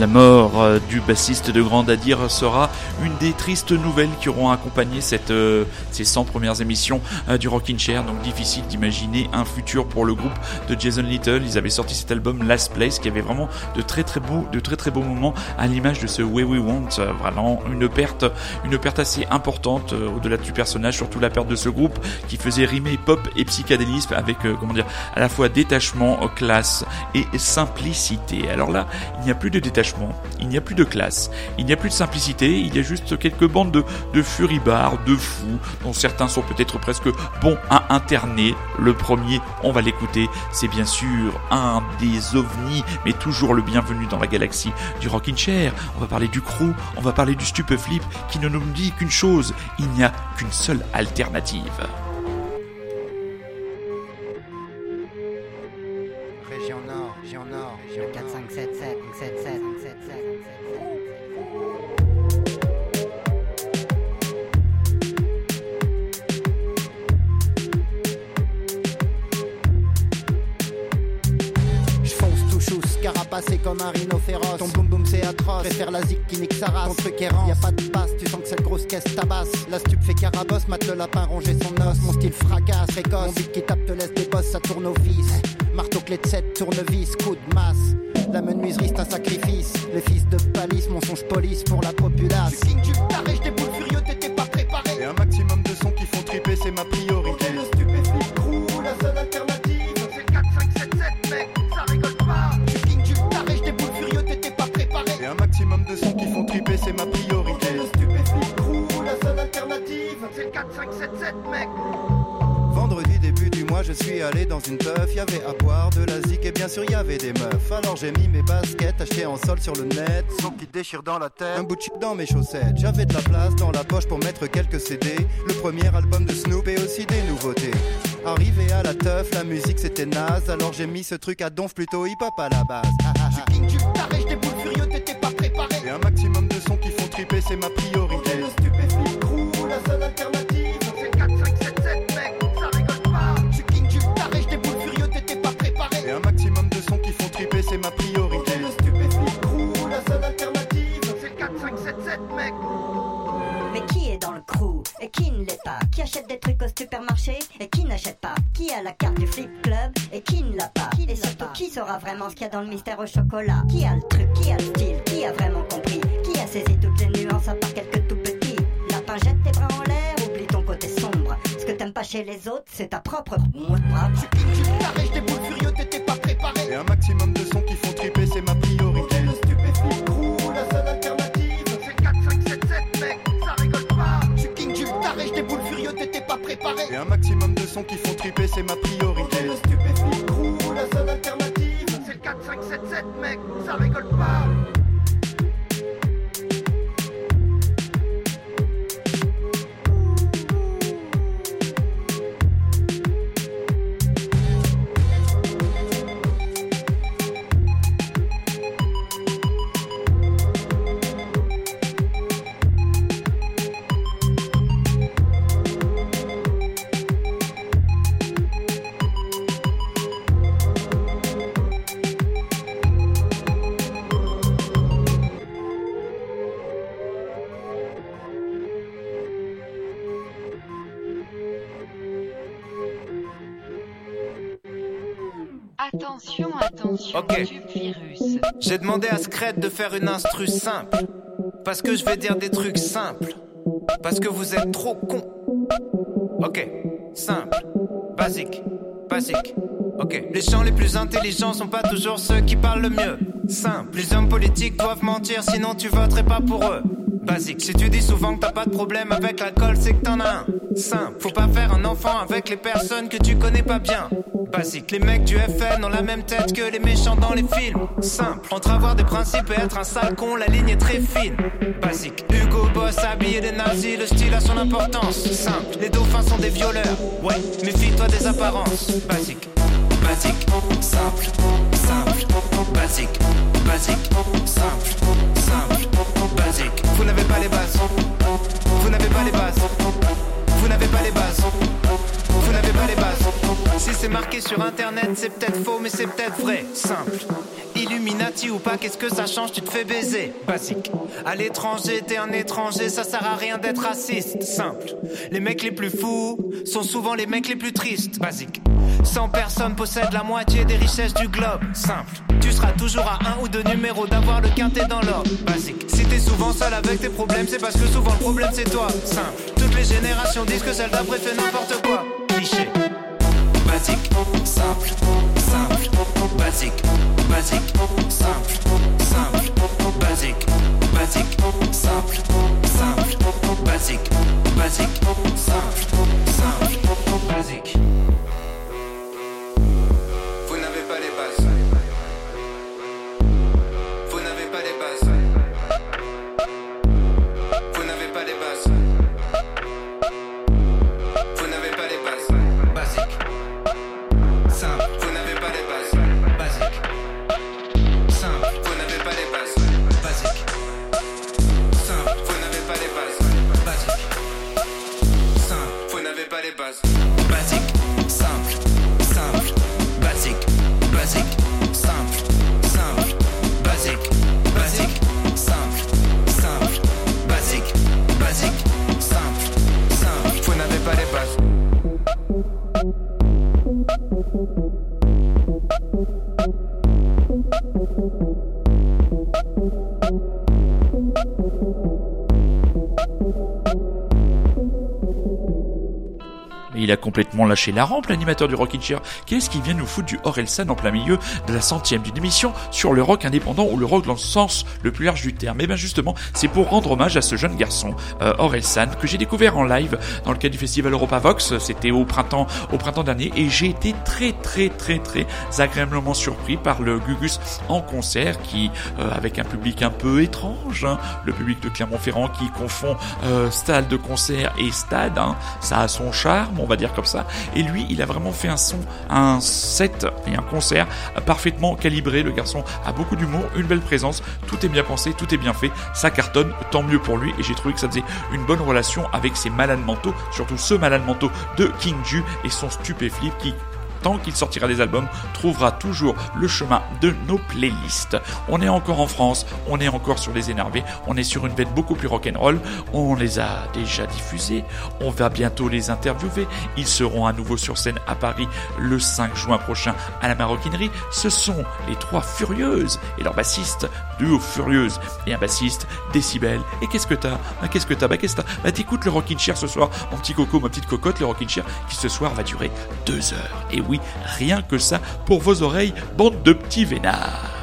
La mort euh, du bassiste de Grand Adir sera une des tristes nouvelles qui auront accompagné euh, ces 100 premières émissions euh, du Rockin' Chair. Donc difficile d'imaginer un futur pour le groupe de Jason Little. Ils avaient sorti cet album Last Place qui avait vraiment de très très beaux, moments à l'image de ce Way We Want. Vraiment une perte, assez importante au-delà du personnage, surtout la perte de ce groupe qui faisait rimer pop et psychédélisme avec comment dire à la fois détachement, classe et simplicité. Alors là, il n'y a plus de détachement, n'y a plus de classe, il n'y a plus de simplicité, il y a juste quelques bandes de, de furibards, de fous, dont certains sont peut-être presque bons à interner. Le premier, on va l'écouter, c'est bien sûr un des ovnis, mais toujours le bienvenu dans la galaxie du Rockin' Chair. On va parler du crew, on va parler du stupeflip qui ne nous dit qu'une chose, il n'y a qu'une seule alternative. Rhino féroce. Ton boum boum c'est atroce, préfère la zik qui nique sa race. Ton truc errant, y a pas de passe, tu sens que cette grosse caisse tabasse. La stup fait carabosse, mate le lapin ronger son os. Mon style fracasse, précoce. Mon beat qui tape te laisse des bosses, ça tourne au fils. Marteau clé de 7, tournevis, coup de masse. La menuiserie c'est un sacrifice. Les fils de palisse, mensonge police pour la populace. Tu king, tu taré, je déboule furieux, t'étais pas préparé. Et un maximum de sons qui font triper, c'est ma priorité. 7, 7, mec. Vendredi début du mois, je suis allé dans une teuf. Y avait à boire de la zik et bien sûr y avait des meufs. Alors j'ai mis mes baskets achetées en sol sur le net. Son qui déchire dans la tête. Un bout de chip dans mes chaussettes. J'avais de la place dans la poche pour mettre quelques CD. Le premier album de Snoop et aussi des nouveautés. Arrivé à la teuf, la musique c'était naze. Alors j'ai mis ce truc à donf plutôt hip hop à la base. Ah, ah, ah. King, je furieux, t'étais pas préparé. Et un maximum de sons qui font triper, c'est ma priorité. Qui achète des trucs au supermarché et qui n'achète pas. Qui a la carte du flip club et qui ne l'a pas. Et surtout qui saura vraiment ce qu'il y a dans le mystère au chocolat? Qui a le truc, qui a le style, qui a vraiment compris? Qui a saisi toutes les nuances à part quelques tout petits? Lapin jette tes bras en l'air, oublie ton côté sombre. Ce que t'aimes pas chez les autres, c'est ta propre mot de bras. Tu king, tu taré, je déboule furieux, t'étais pas préparé. Et un maximum de pas préparé. Et un maximum de sons qui font triper, c'est ma priorité. Le stupéflip crew, la seule alternative. C'est 4, 5, 7, 7, mec, ça rigole pas. Ok. J'ai demandé à Scred de faire une instru simple. Parce que je vais dire des trucs simples. Parce que vous êtes trop cons. Ok, simple, basique, basique. Ok, les gens les plus intelligents sont pas toujours ceux qui parlent le mieux. Simple, les hommes politiques doivent mentir sinon tu voterais pas pour eux. Basique, si tu dis souvent que t'as pas de problème avec l'alcool, c'est que t'en as un. Simple, faut pas faire un enfant avec les personnes que tu connais pas bien. Basique, les mecs du FN ont la même tête que les méchants dans les films. Simple, entre avoir des principes et être un sale con, la ligne est très fine. Basique, Hugo Boss habillé des nazis, le style a son importance. Simple, les dauphins sont des violeurs. Ouais, méfie-toi des apparences. Basique, basique, simple, simple, basique, basique, simple, simple, basique. Vous n'avez pas les bases. Vous n'avez pas les bases. Vous n'avez pas les bases. Vous n'avez pas les bases. Si c'est marqué sur internet, c'est peut-être faux, mais c'est peut-être vrai. Simple. Illuminati ou pas, qu'est-ce que ça change? Tu te fais baiser. Basique. À l'étranger, t'es un étranger, ça sert à rien d'être raciste. Simple. Les mecs les plus fous sont souvent les mecs les plus tristes. Basique. 100 personnes possèdent la moitié des richesses du globe. Simple. Tu seras toujours à un ou deux numéros d'avoir le quintet dans l'ordre. Basique. Si t'es souvent seul avec tes problèmes, c'est parce que souvent le problème c'est toi. Simple. Toutes les générations disent que celle d'après fait n'importe quoi. Simple, simple, basique, basique, simple, simple, basique, basique, simple, simple, basique, basique, simple, simple, basique. Il a complètement lâché la rampe, l'animateur du Rockin' Chair. Qu'est-ce qui vient nous foutre du Orelsan en plein milieu de la centième d'une émission sur le rock indépendant ou le rock dans le sens le plus large du terme? Et bien justement, c'est pour rendre hommage à ce jeune garçon, euh, Orelsan, que j'ai découvert en live dans le cadre du festival Europa Vox. C'était au printemps, au printemps dernier, et j'ai été très très très très agréablement surpris par le Gugus en concert, qui euh, avec un public un peu étrange, hein, le public de Clermont-Ferrand qui confond euh, stade de concert et stade, hein, ça a son charme, on va dire comme ça. Et lui, il a vraiment fait un son, un set et un concert parfaitement calibré. Le garçon a beaucoup d'humour, une belle présence, tout est bien pensé, tout est bien fait, ça cartonne, tant mieux pour lui. Et j'ai trouvé que ça faisait une bonne relation avec ses malades mentaux, surtout ce malade mentaux de King Ju et son stupéflip qui tant qu'il sortira des albums, trouvera toujours le chemin de nos playlists. On est encore en France, on est encore sur les énervés, on est sur une veine beaucoup plus rock'n'roll, on les a déjà diffusés, on va bientôt les interviewer, ils seront à nouveau sur scène à Paris le 5 juin prochain à la Maroquinerie. Ce sont les trois Furieuses et leur bassiste, duo Furieuse et un bassiste, Décibel. Et qu'est-ce que t'as? Bah qu'est-ce que t'as? Bah qu'est-ce que t'as? Bah t'écoutes le Rockin' Chair ce soir, mon petit coco, ma petite cocotte, le Rockin' Chair qui ce soir va durer deux heures. Et oui, rien que ça pour vos oreilles, bande de petits vénards.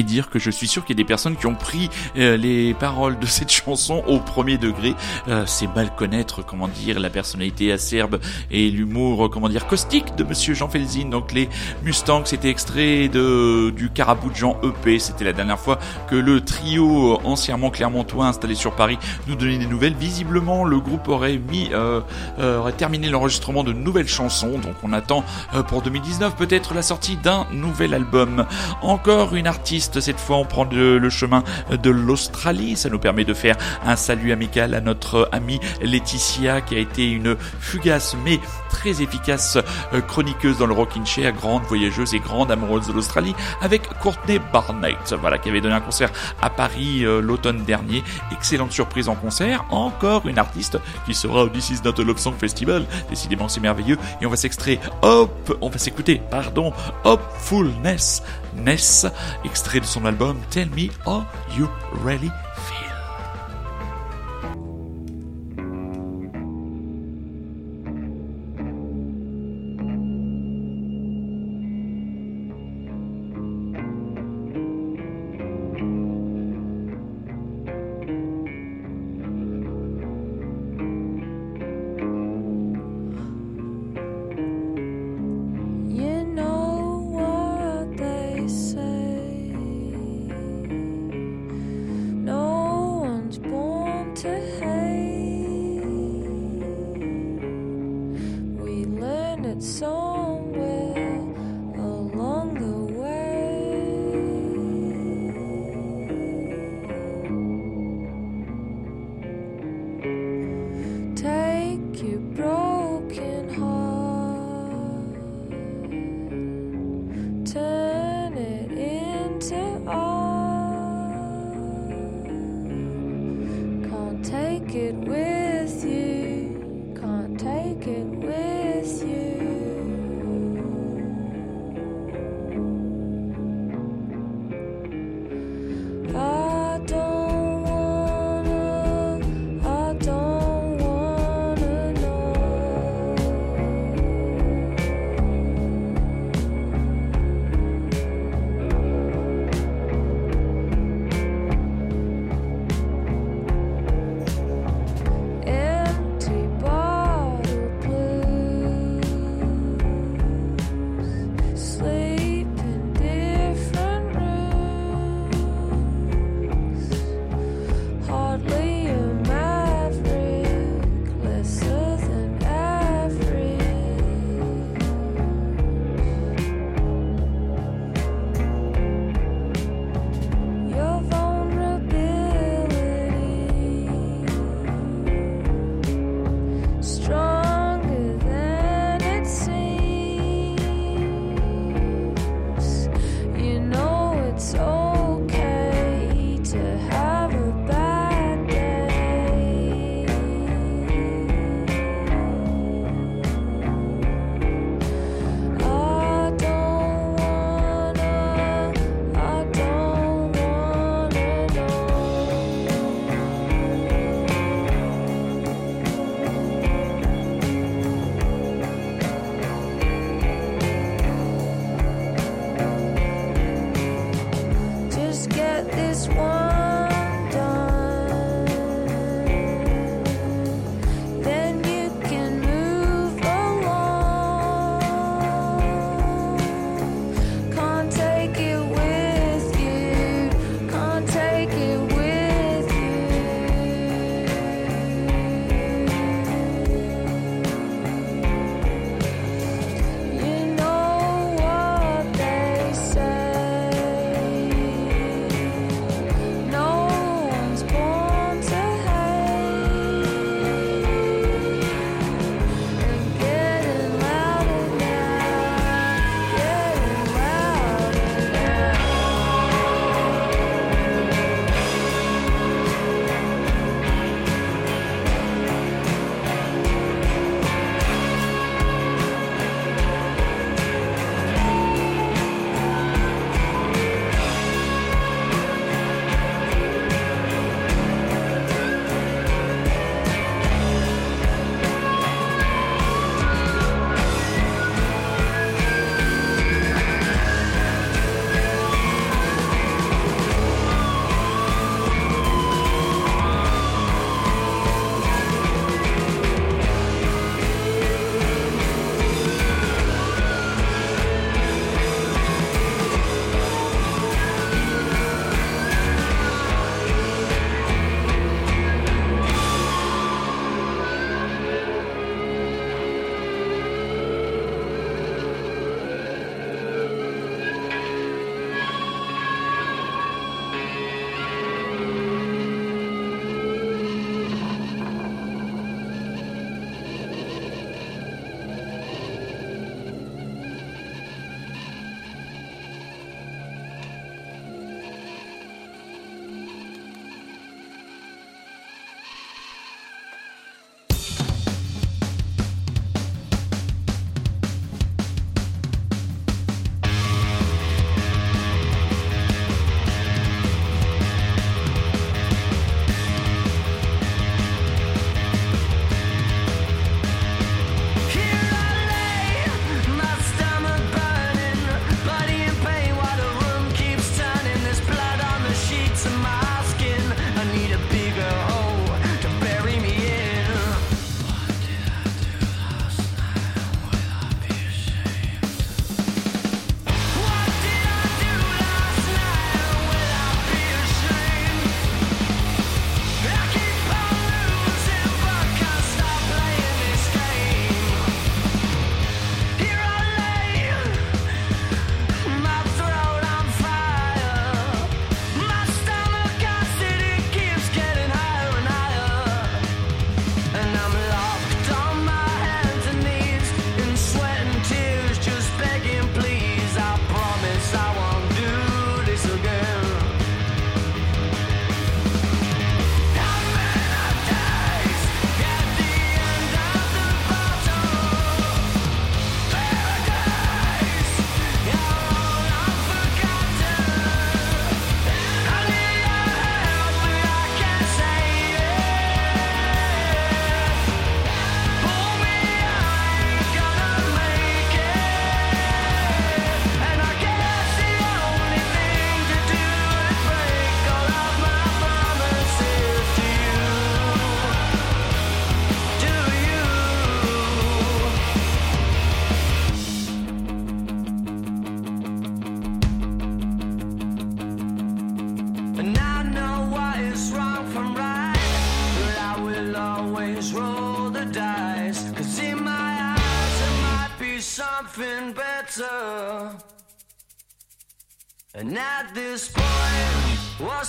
Et dire que je suis sûr qu'il y a des personnes qui ont pris euh, les paroles de [LAUGHS] cette chanson au premier degré. Euh, c'est mal connaître, comment dire, la personnalité acerbe et l'humour, euh, comment dire, caustique de Monsieur Jean Felzin. Donc les Mustangs, c'était extrait de du Carabou de Jean EP. C'était la dernière fois que le trio euh, anciennement clermontois installé sur Paris nous donnait des nouvelles. Visiblement, le groupe aurait mis, euh, euh, aurait terminé l'enregistrement de nouvelles chansons. Donc on attend pour 2019 peut-être la sortie d'un nouvel album. Encore une artiste, cette fois on prend le, chemin de l'Australie? Ça nous permet de faire un salut amical à notre amie Laetitia qui a été une fugace mais très efficace euh, chroniqueuse dans le Rockin' Chair, grande voyageuse et grande amoureuse de l'Australie avec Courtney Barnett, voilà, qui avait donné un concert à Paris euh, l'automne dernier. Excellente surprise en concert. Encore une artiste qui sera au This Is Not a Love Song Festival. Décidément, c'est merveilleux. Et on va s'extraire Hop, on va s'écouter, pardon, Hopefulness, Ness, extrait de son album Tell Me How You Really Feel.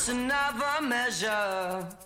Another measure?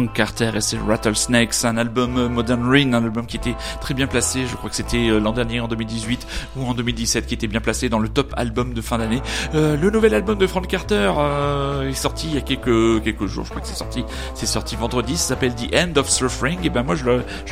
Frank Carter et ses Rattlesnakes, un album euh, Modern Rain, un album qui était très bien placé, je crois que c'était euh, l'an dernier en 2018 ou en 2017 qui était bien placé dans le top album de fin d'année. Euh, le nouvel album de Frank Carter est sorti il y a quelques jours, je crois que c'est sorti, c'est sorti vendredi, ça s'appelle The End of Suffering et ben moi je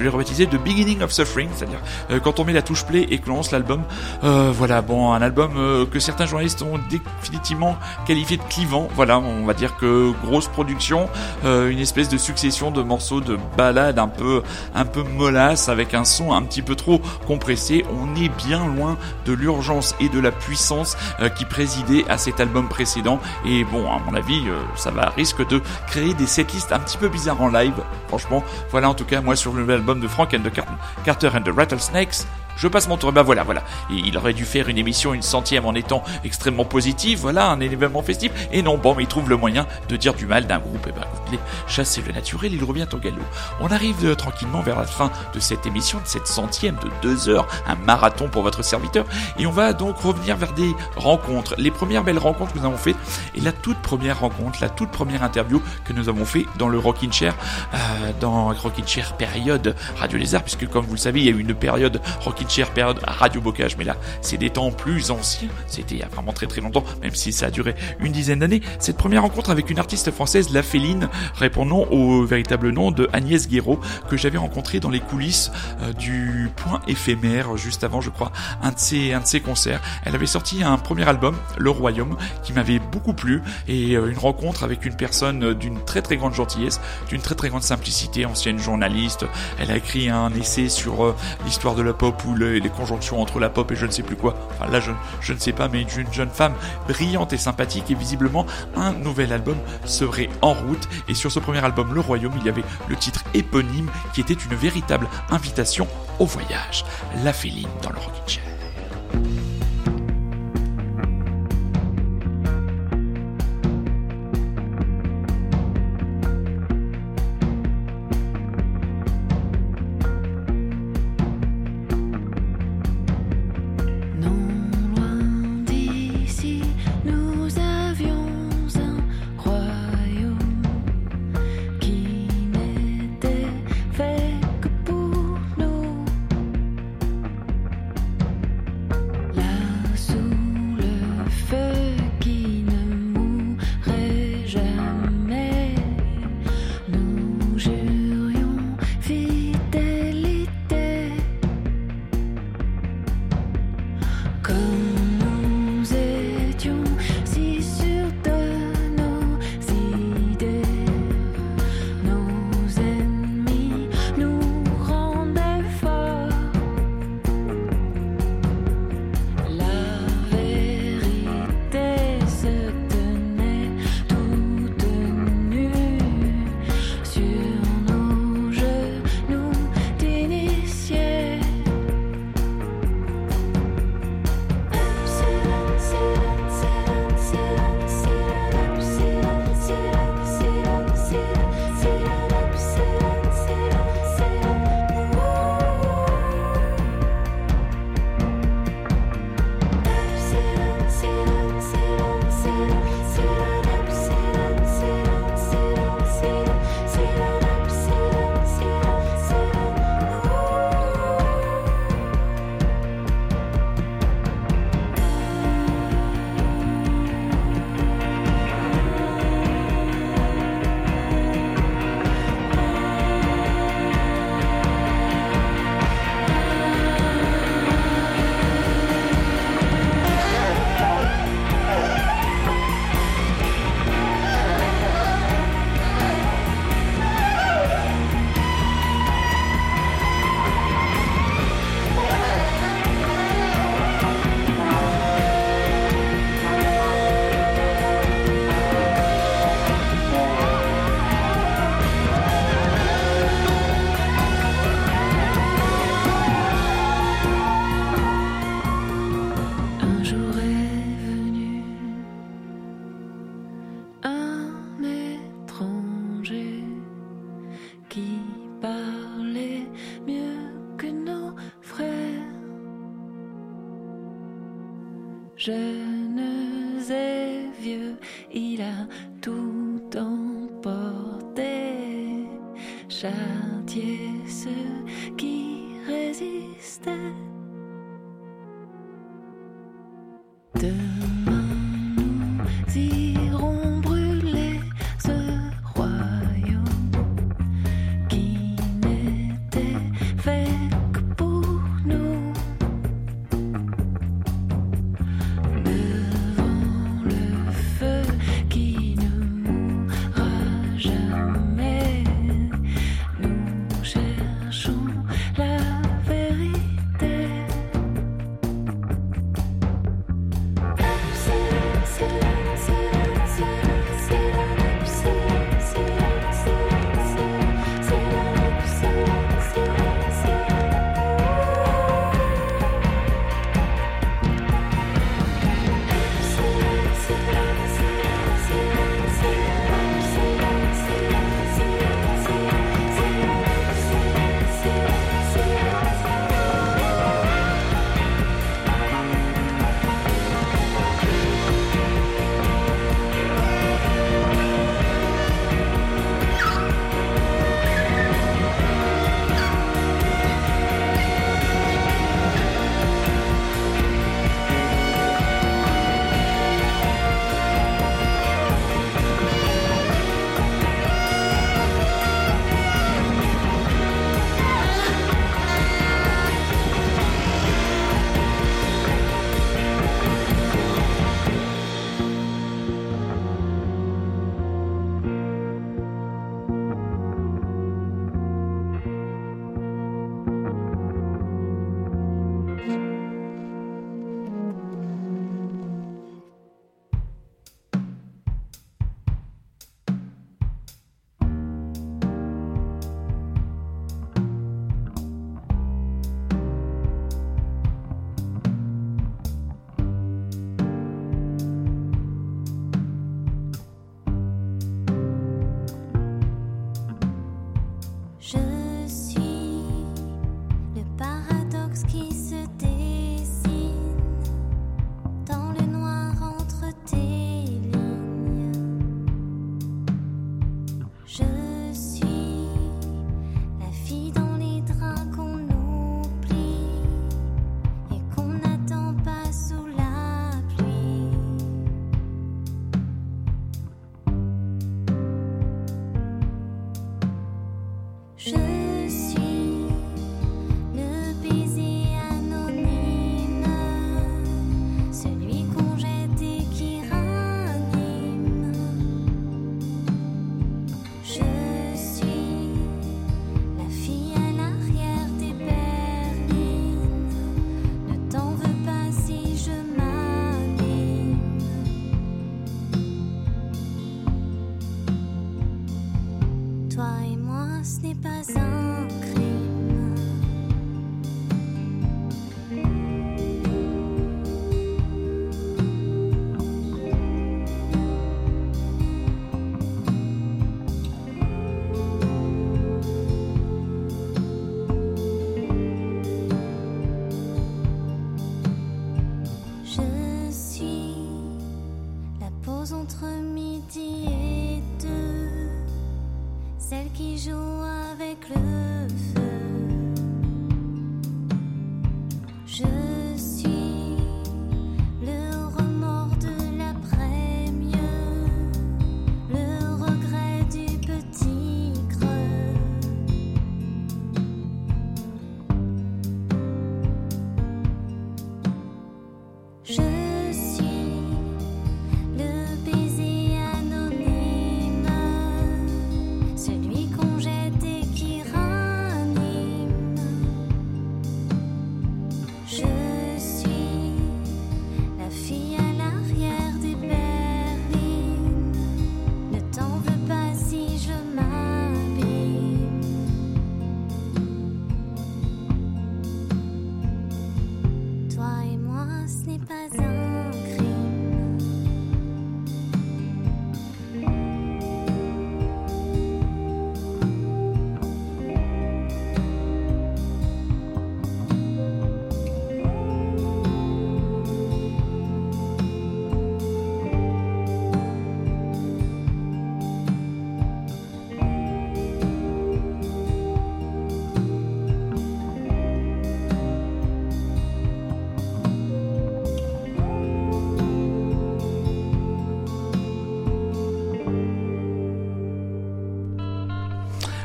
l'ai rebaptisé The Beginning of Suffering, c'est-à-dire quand on met la touche play et que l'on lance l'album, voilà, bon, un album que certains journalistes ont définitivement qualifié de clivant, voilà, on va dire que grosse production, une espèce de succession de morceaux de ballades un peu un peu mollasse avec un son un petit peu trop compressé. On est bien loin de l'urgence et de la puissance euh, qui présidait à cet album précédent. Et bon, à mon avis, euh, ça va risque de créer des setlists un petit peu bizarres en live. Franchement, voilà en tout cas moi sur le nouvel album de Frank and the Car- Carter and the Rattlesnakes. Je passe mon tour. Ben voilà, voilà. Il aurait dû faire une émission, une centième en étant extrêmement positif. Voilà, un événement festif. Et non, bon, mais il trouve le moyen de dire du mal d'un groupe. Et ben, écoutez, chasser le naturel, il revient au galop. On arrive euh, tranquillement vers la fin de cette émission, de cette centième de deux heures, un marathon pour votre serviteur. Et on va donc revenir vers des rencontres. Les premières belles rencontres que nous avons faites. Et la toute première rencontre, la toute première interview que nous avons fait dans le Rockin' Chair, euh, dans Rockin' Chair période Radio Lézard, puisque comme vous le savez, il y a eu une période Rockin' Période Radio Bocage, mais là, c'est des temps plus anciens. C'était il y a vraiment très très longtemps, même si ça a duré une dizaine d'années. Cette première rencontre avec une artiste française, La Féline, répondant au véritable nom de Agnès Guéraud, que j'avais rencontré dans les coulisses euh, du Point éphémère, juste avant, je crois, un de ses, concerts. Elle avait sorti un premier album, Le Royaume, qui m'avait beaucoup plu, et euh, une rencontre avec une personne d'une très très grande gentillesse, d'une très très grande simplicité, ancienne journaliste. Elle a écrit un essai sur euh, l'histoire de la pop ou le- les conjonctions entre la pop et je ne sais plus quoi. Enfin là, je, je ne sais pas, mais une jeune femme brillante et sympathique, et visiblement, un nouvel album serait en route. Et sur ce premier album, Le Royaume, il y avait le titre éponyme qui était une véritable invitation au voyage. La féline dans le Rockin' Chair.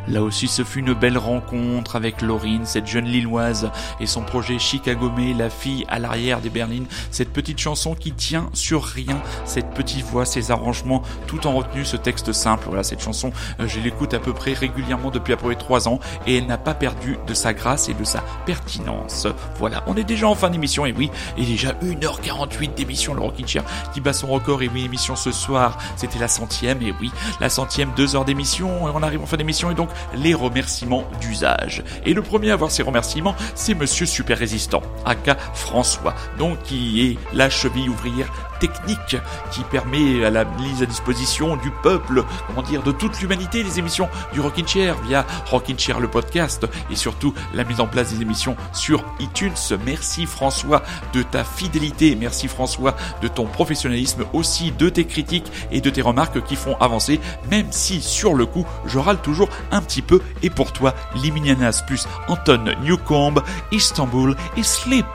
Là aussi, ce fut une belle rencontre avec Laurine, cette jeune Lilloise, et son projet Chicago May, la fille à l'arrière des berlines. Cette petite chanson qui tient sur rien, cette petite voix, ces arrangements, tout en retenue, ce texte simple. Voilà, cette chanson, euh, je l'écoute à peu près régulièrement depuis à peu près trois ans, et elle n'a pas perdu de sa grâce et de sa pertinence. Voilà, on est déjà en fin d'émission, et oui, et déjà 1h48 d'émission, le Rockin' Chair qui bat son record, et oui, émission ce soir, c'était la centième, et oui, la centième, deux heures d'émission, et on arrive en fin d'émission, et donc les remerciements d'usage. Et le premier à avoir ces remerciements, c'est Monsieur Super Résistant, aka François, donc qui est la cheville ouvrière technique qui permet à la mise à disposition du peuple, comment dire, de toute l'humanité, les émissions du Rockin' Chair via Rockin' Chair le podcast et surtout la mise en place des émissions sur iTunes. Merci François de ta fidélité, merci François de ton professionnalisme, aussi de tes critiques et de tes remarques qui font avancer, même si sur le coup je râle toujours un petit peu. Et pour toi, Liminianas plus Anton Newcomb, Istanbul et Sleep.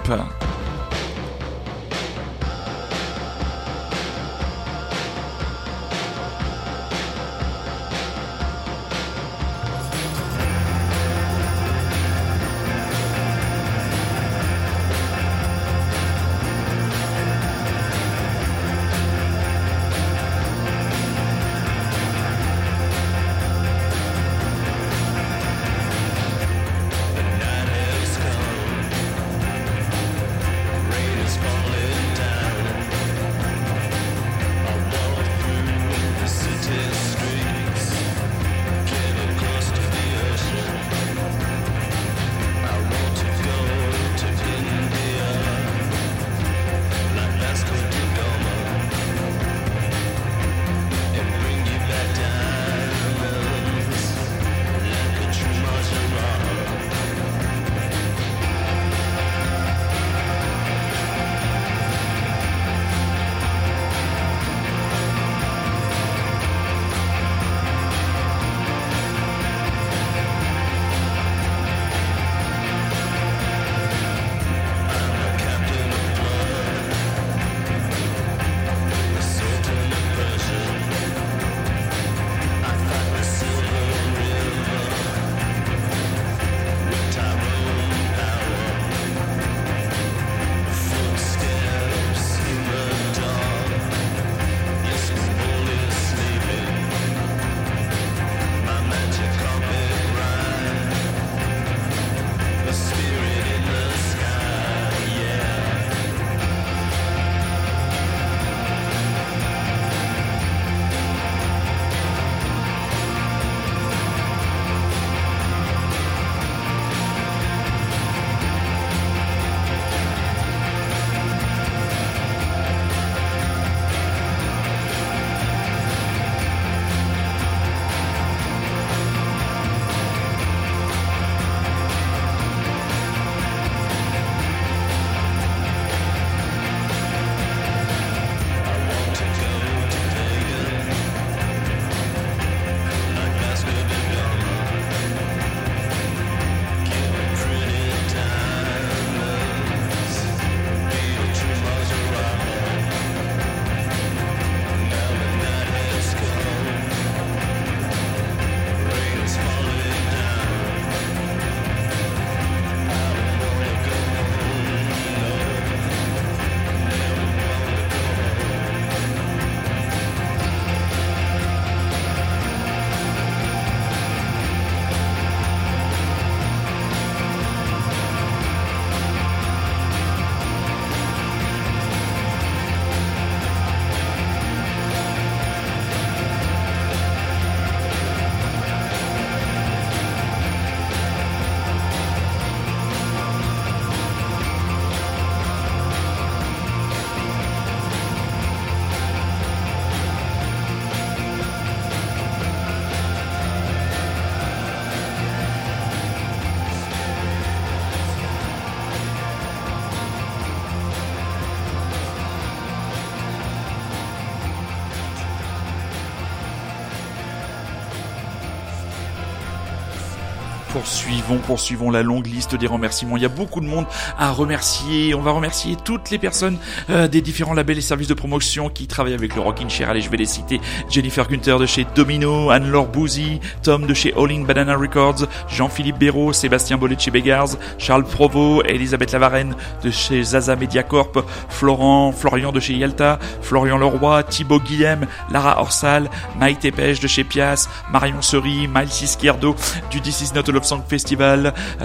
Poursuivons, poursuivons la longue liste des remerciements. Il y a beaucoup de monde à remercier. On va remercier toutes les personnes euh, des différents labels et services de promotion qui travaillent avec le Rockin' Chair. Allez, je vais les citer. Jennifer Gunther de chez Domino, Anne-Laure Bouzy, Tom de chez All In Banana Records, Jean-Philippe Béraud, Sébastien Bollet de chez Beggars, Charles Provost, Elisabeth Lavarenne de chez Zaza Media Corp, Florent, Florian de chez Yalta, Florian Leroy, Thibaut Guillem, Lara Orsal, Maïté Pêche de chez Pias, Marion Seri, Miles Izquierdo du This Is Not a Love Song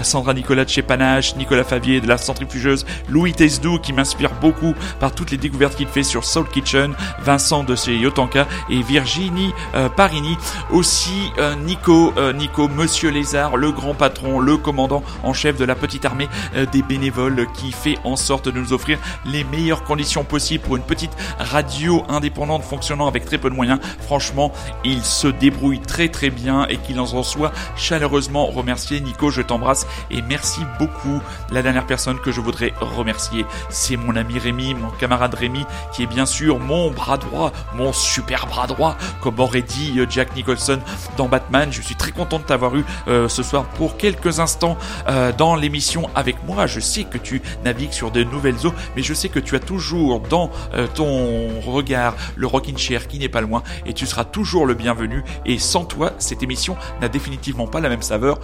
Sandra Nicolas de chez Panache, Nicolas Favier de la Centrifugeuse, Louis Tesdou qui m'inspire beaucoup par toutes les découvertes qu'il fait sur Soul Kitchen, Vincent de chez Yotanka et Virginie euh, Parini. Aussi euh, Nico, euh, Nico, Monsieur Lézard, le grand patron, le commandant en chef de la petite armée des bénévoles qui fait en sorte de nous offrir les meilleures conditions possibles pour une petite radio indépendante fonctionnant avec très peu de moyens. Franchement, il se débrouille très très bien et qu'il en soit chaleureusement remercié. Nico, je t'embrasse et merci beaucoup. La dernière personne que je voudrais remercier, c'est mon ami Rémi, mon camarade Rémi, qui est bien sûr mon bras droit, mon super bras droit, comme aurait dit euh, Jack Nicholson dans Batman. Je suis très content de t'avoir eu euh, ce soir pour quelques instants euh, dans l'émission avec moi. Je sais que tu navigues sur de nouvelles eaux, mais je sais que tu as toujours dans ton regard le rocking chair qui n'est pas loin et tu seras toujours le bienvenu. Et sans toi, cette émission n'a définitivement pas la même saveur.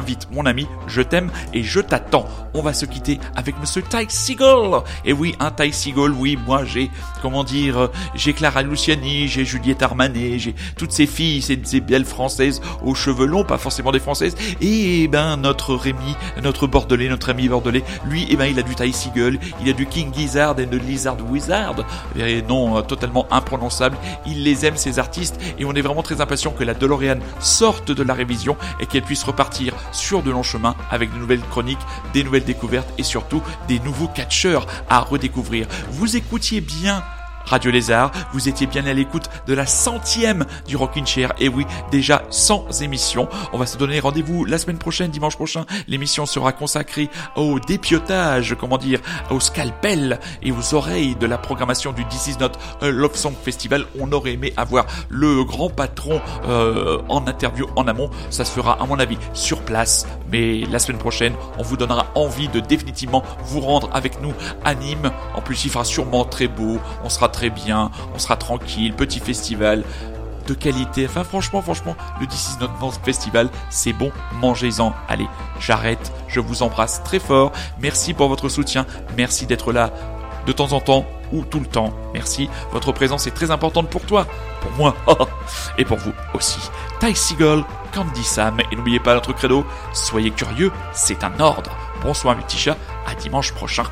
Vite, mon ami, je t'aime et je t'attends. On va se quitter avec Monsieur Ty Seagull. Et oui, un Ty Seagull, oui, moi j'ai, comment dire, euh, j'ai Clara Luciani, j'ai Juliette Armanet, j'ai toutes ces filles, ces, ces belles françaises aux cheveux longs, pas forcément des françaises. Et ben notre Rémi, notre Bordelais, notre ami Bordelais, lui, eh ben il a du Ty Seagull, il a du King Gizzard et de Lizard Wizard, et non euh, totalement imprononçable. Il les aime ces artistes et on est vraiment très impatient que la DeLorean sorte de la révision et qu'elle puisse repartir sur de longs chemins avec de nouvelles chroniques, des nouvelles découvertes et surtout des nouveaux catcheurs à redécouvrir. Vous écoutiez bien Radio Lézard, vous étiez bien à l'écoute de la centième du Rockin' Chair. Et oui, déjà 100 émissions. On va se donner rendez-vous la semaine prochaine, dimanche prochain. L'émission sera consacrée au dépiotage, comment dire, au scalpel et aux oreilles de la programmation du This Is Not Love Song Festival. On aurait aimé avoir le grand patron euh, en interview en amont. Ça se fera, à mon avis, sur place. Mais la semaine prochaine, on vous donnera envie de définitivement vous rendre avec nous à Nîmes. En plus, il fera sûrement très beau. Très bien, on sera tranquille, petit festival de qualité. Enfin, franchement, franchement, le This Is Festival, c'est bon, mangez-en. Allez, j'arrête, je vous embrasse très fort. Merci pour votre soutien, merci d'être là de temps en temps ou tout le temps. Merci, votre présence est très importante pour toi, pour moi, [LAUGHS] et pour vous aussi. Ty Seagull, Candy Sam, et n'oubliez pas notre credo, soyez curieux, c'est un ordre. Bonsoir, chats, à dimanche prochain.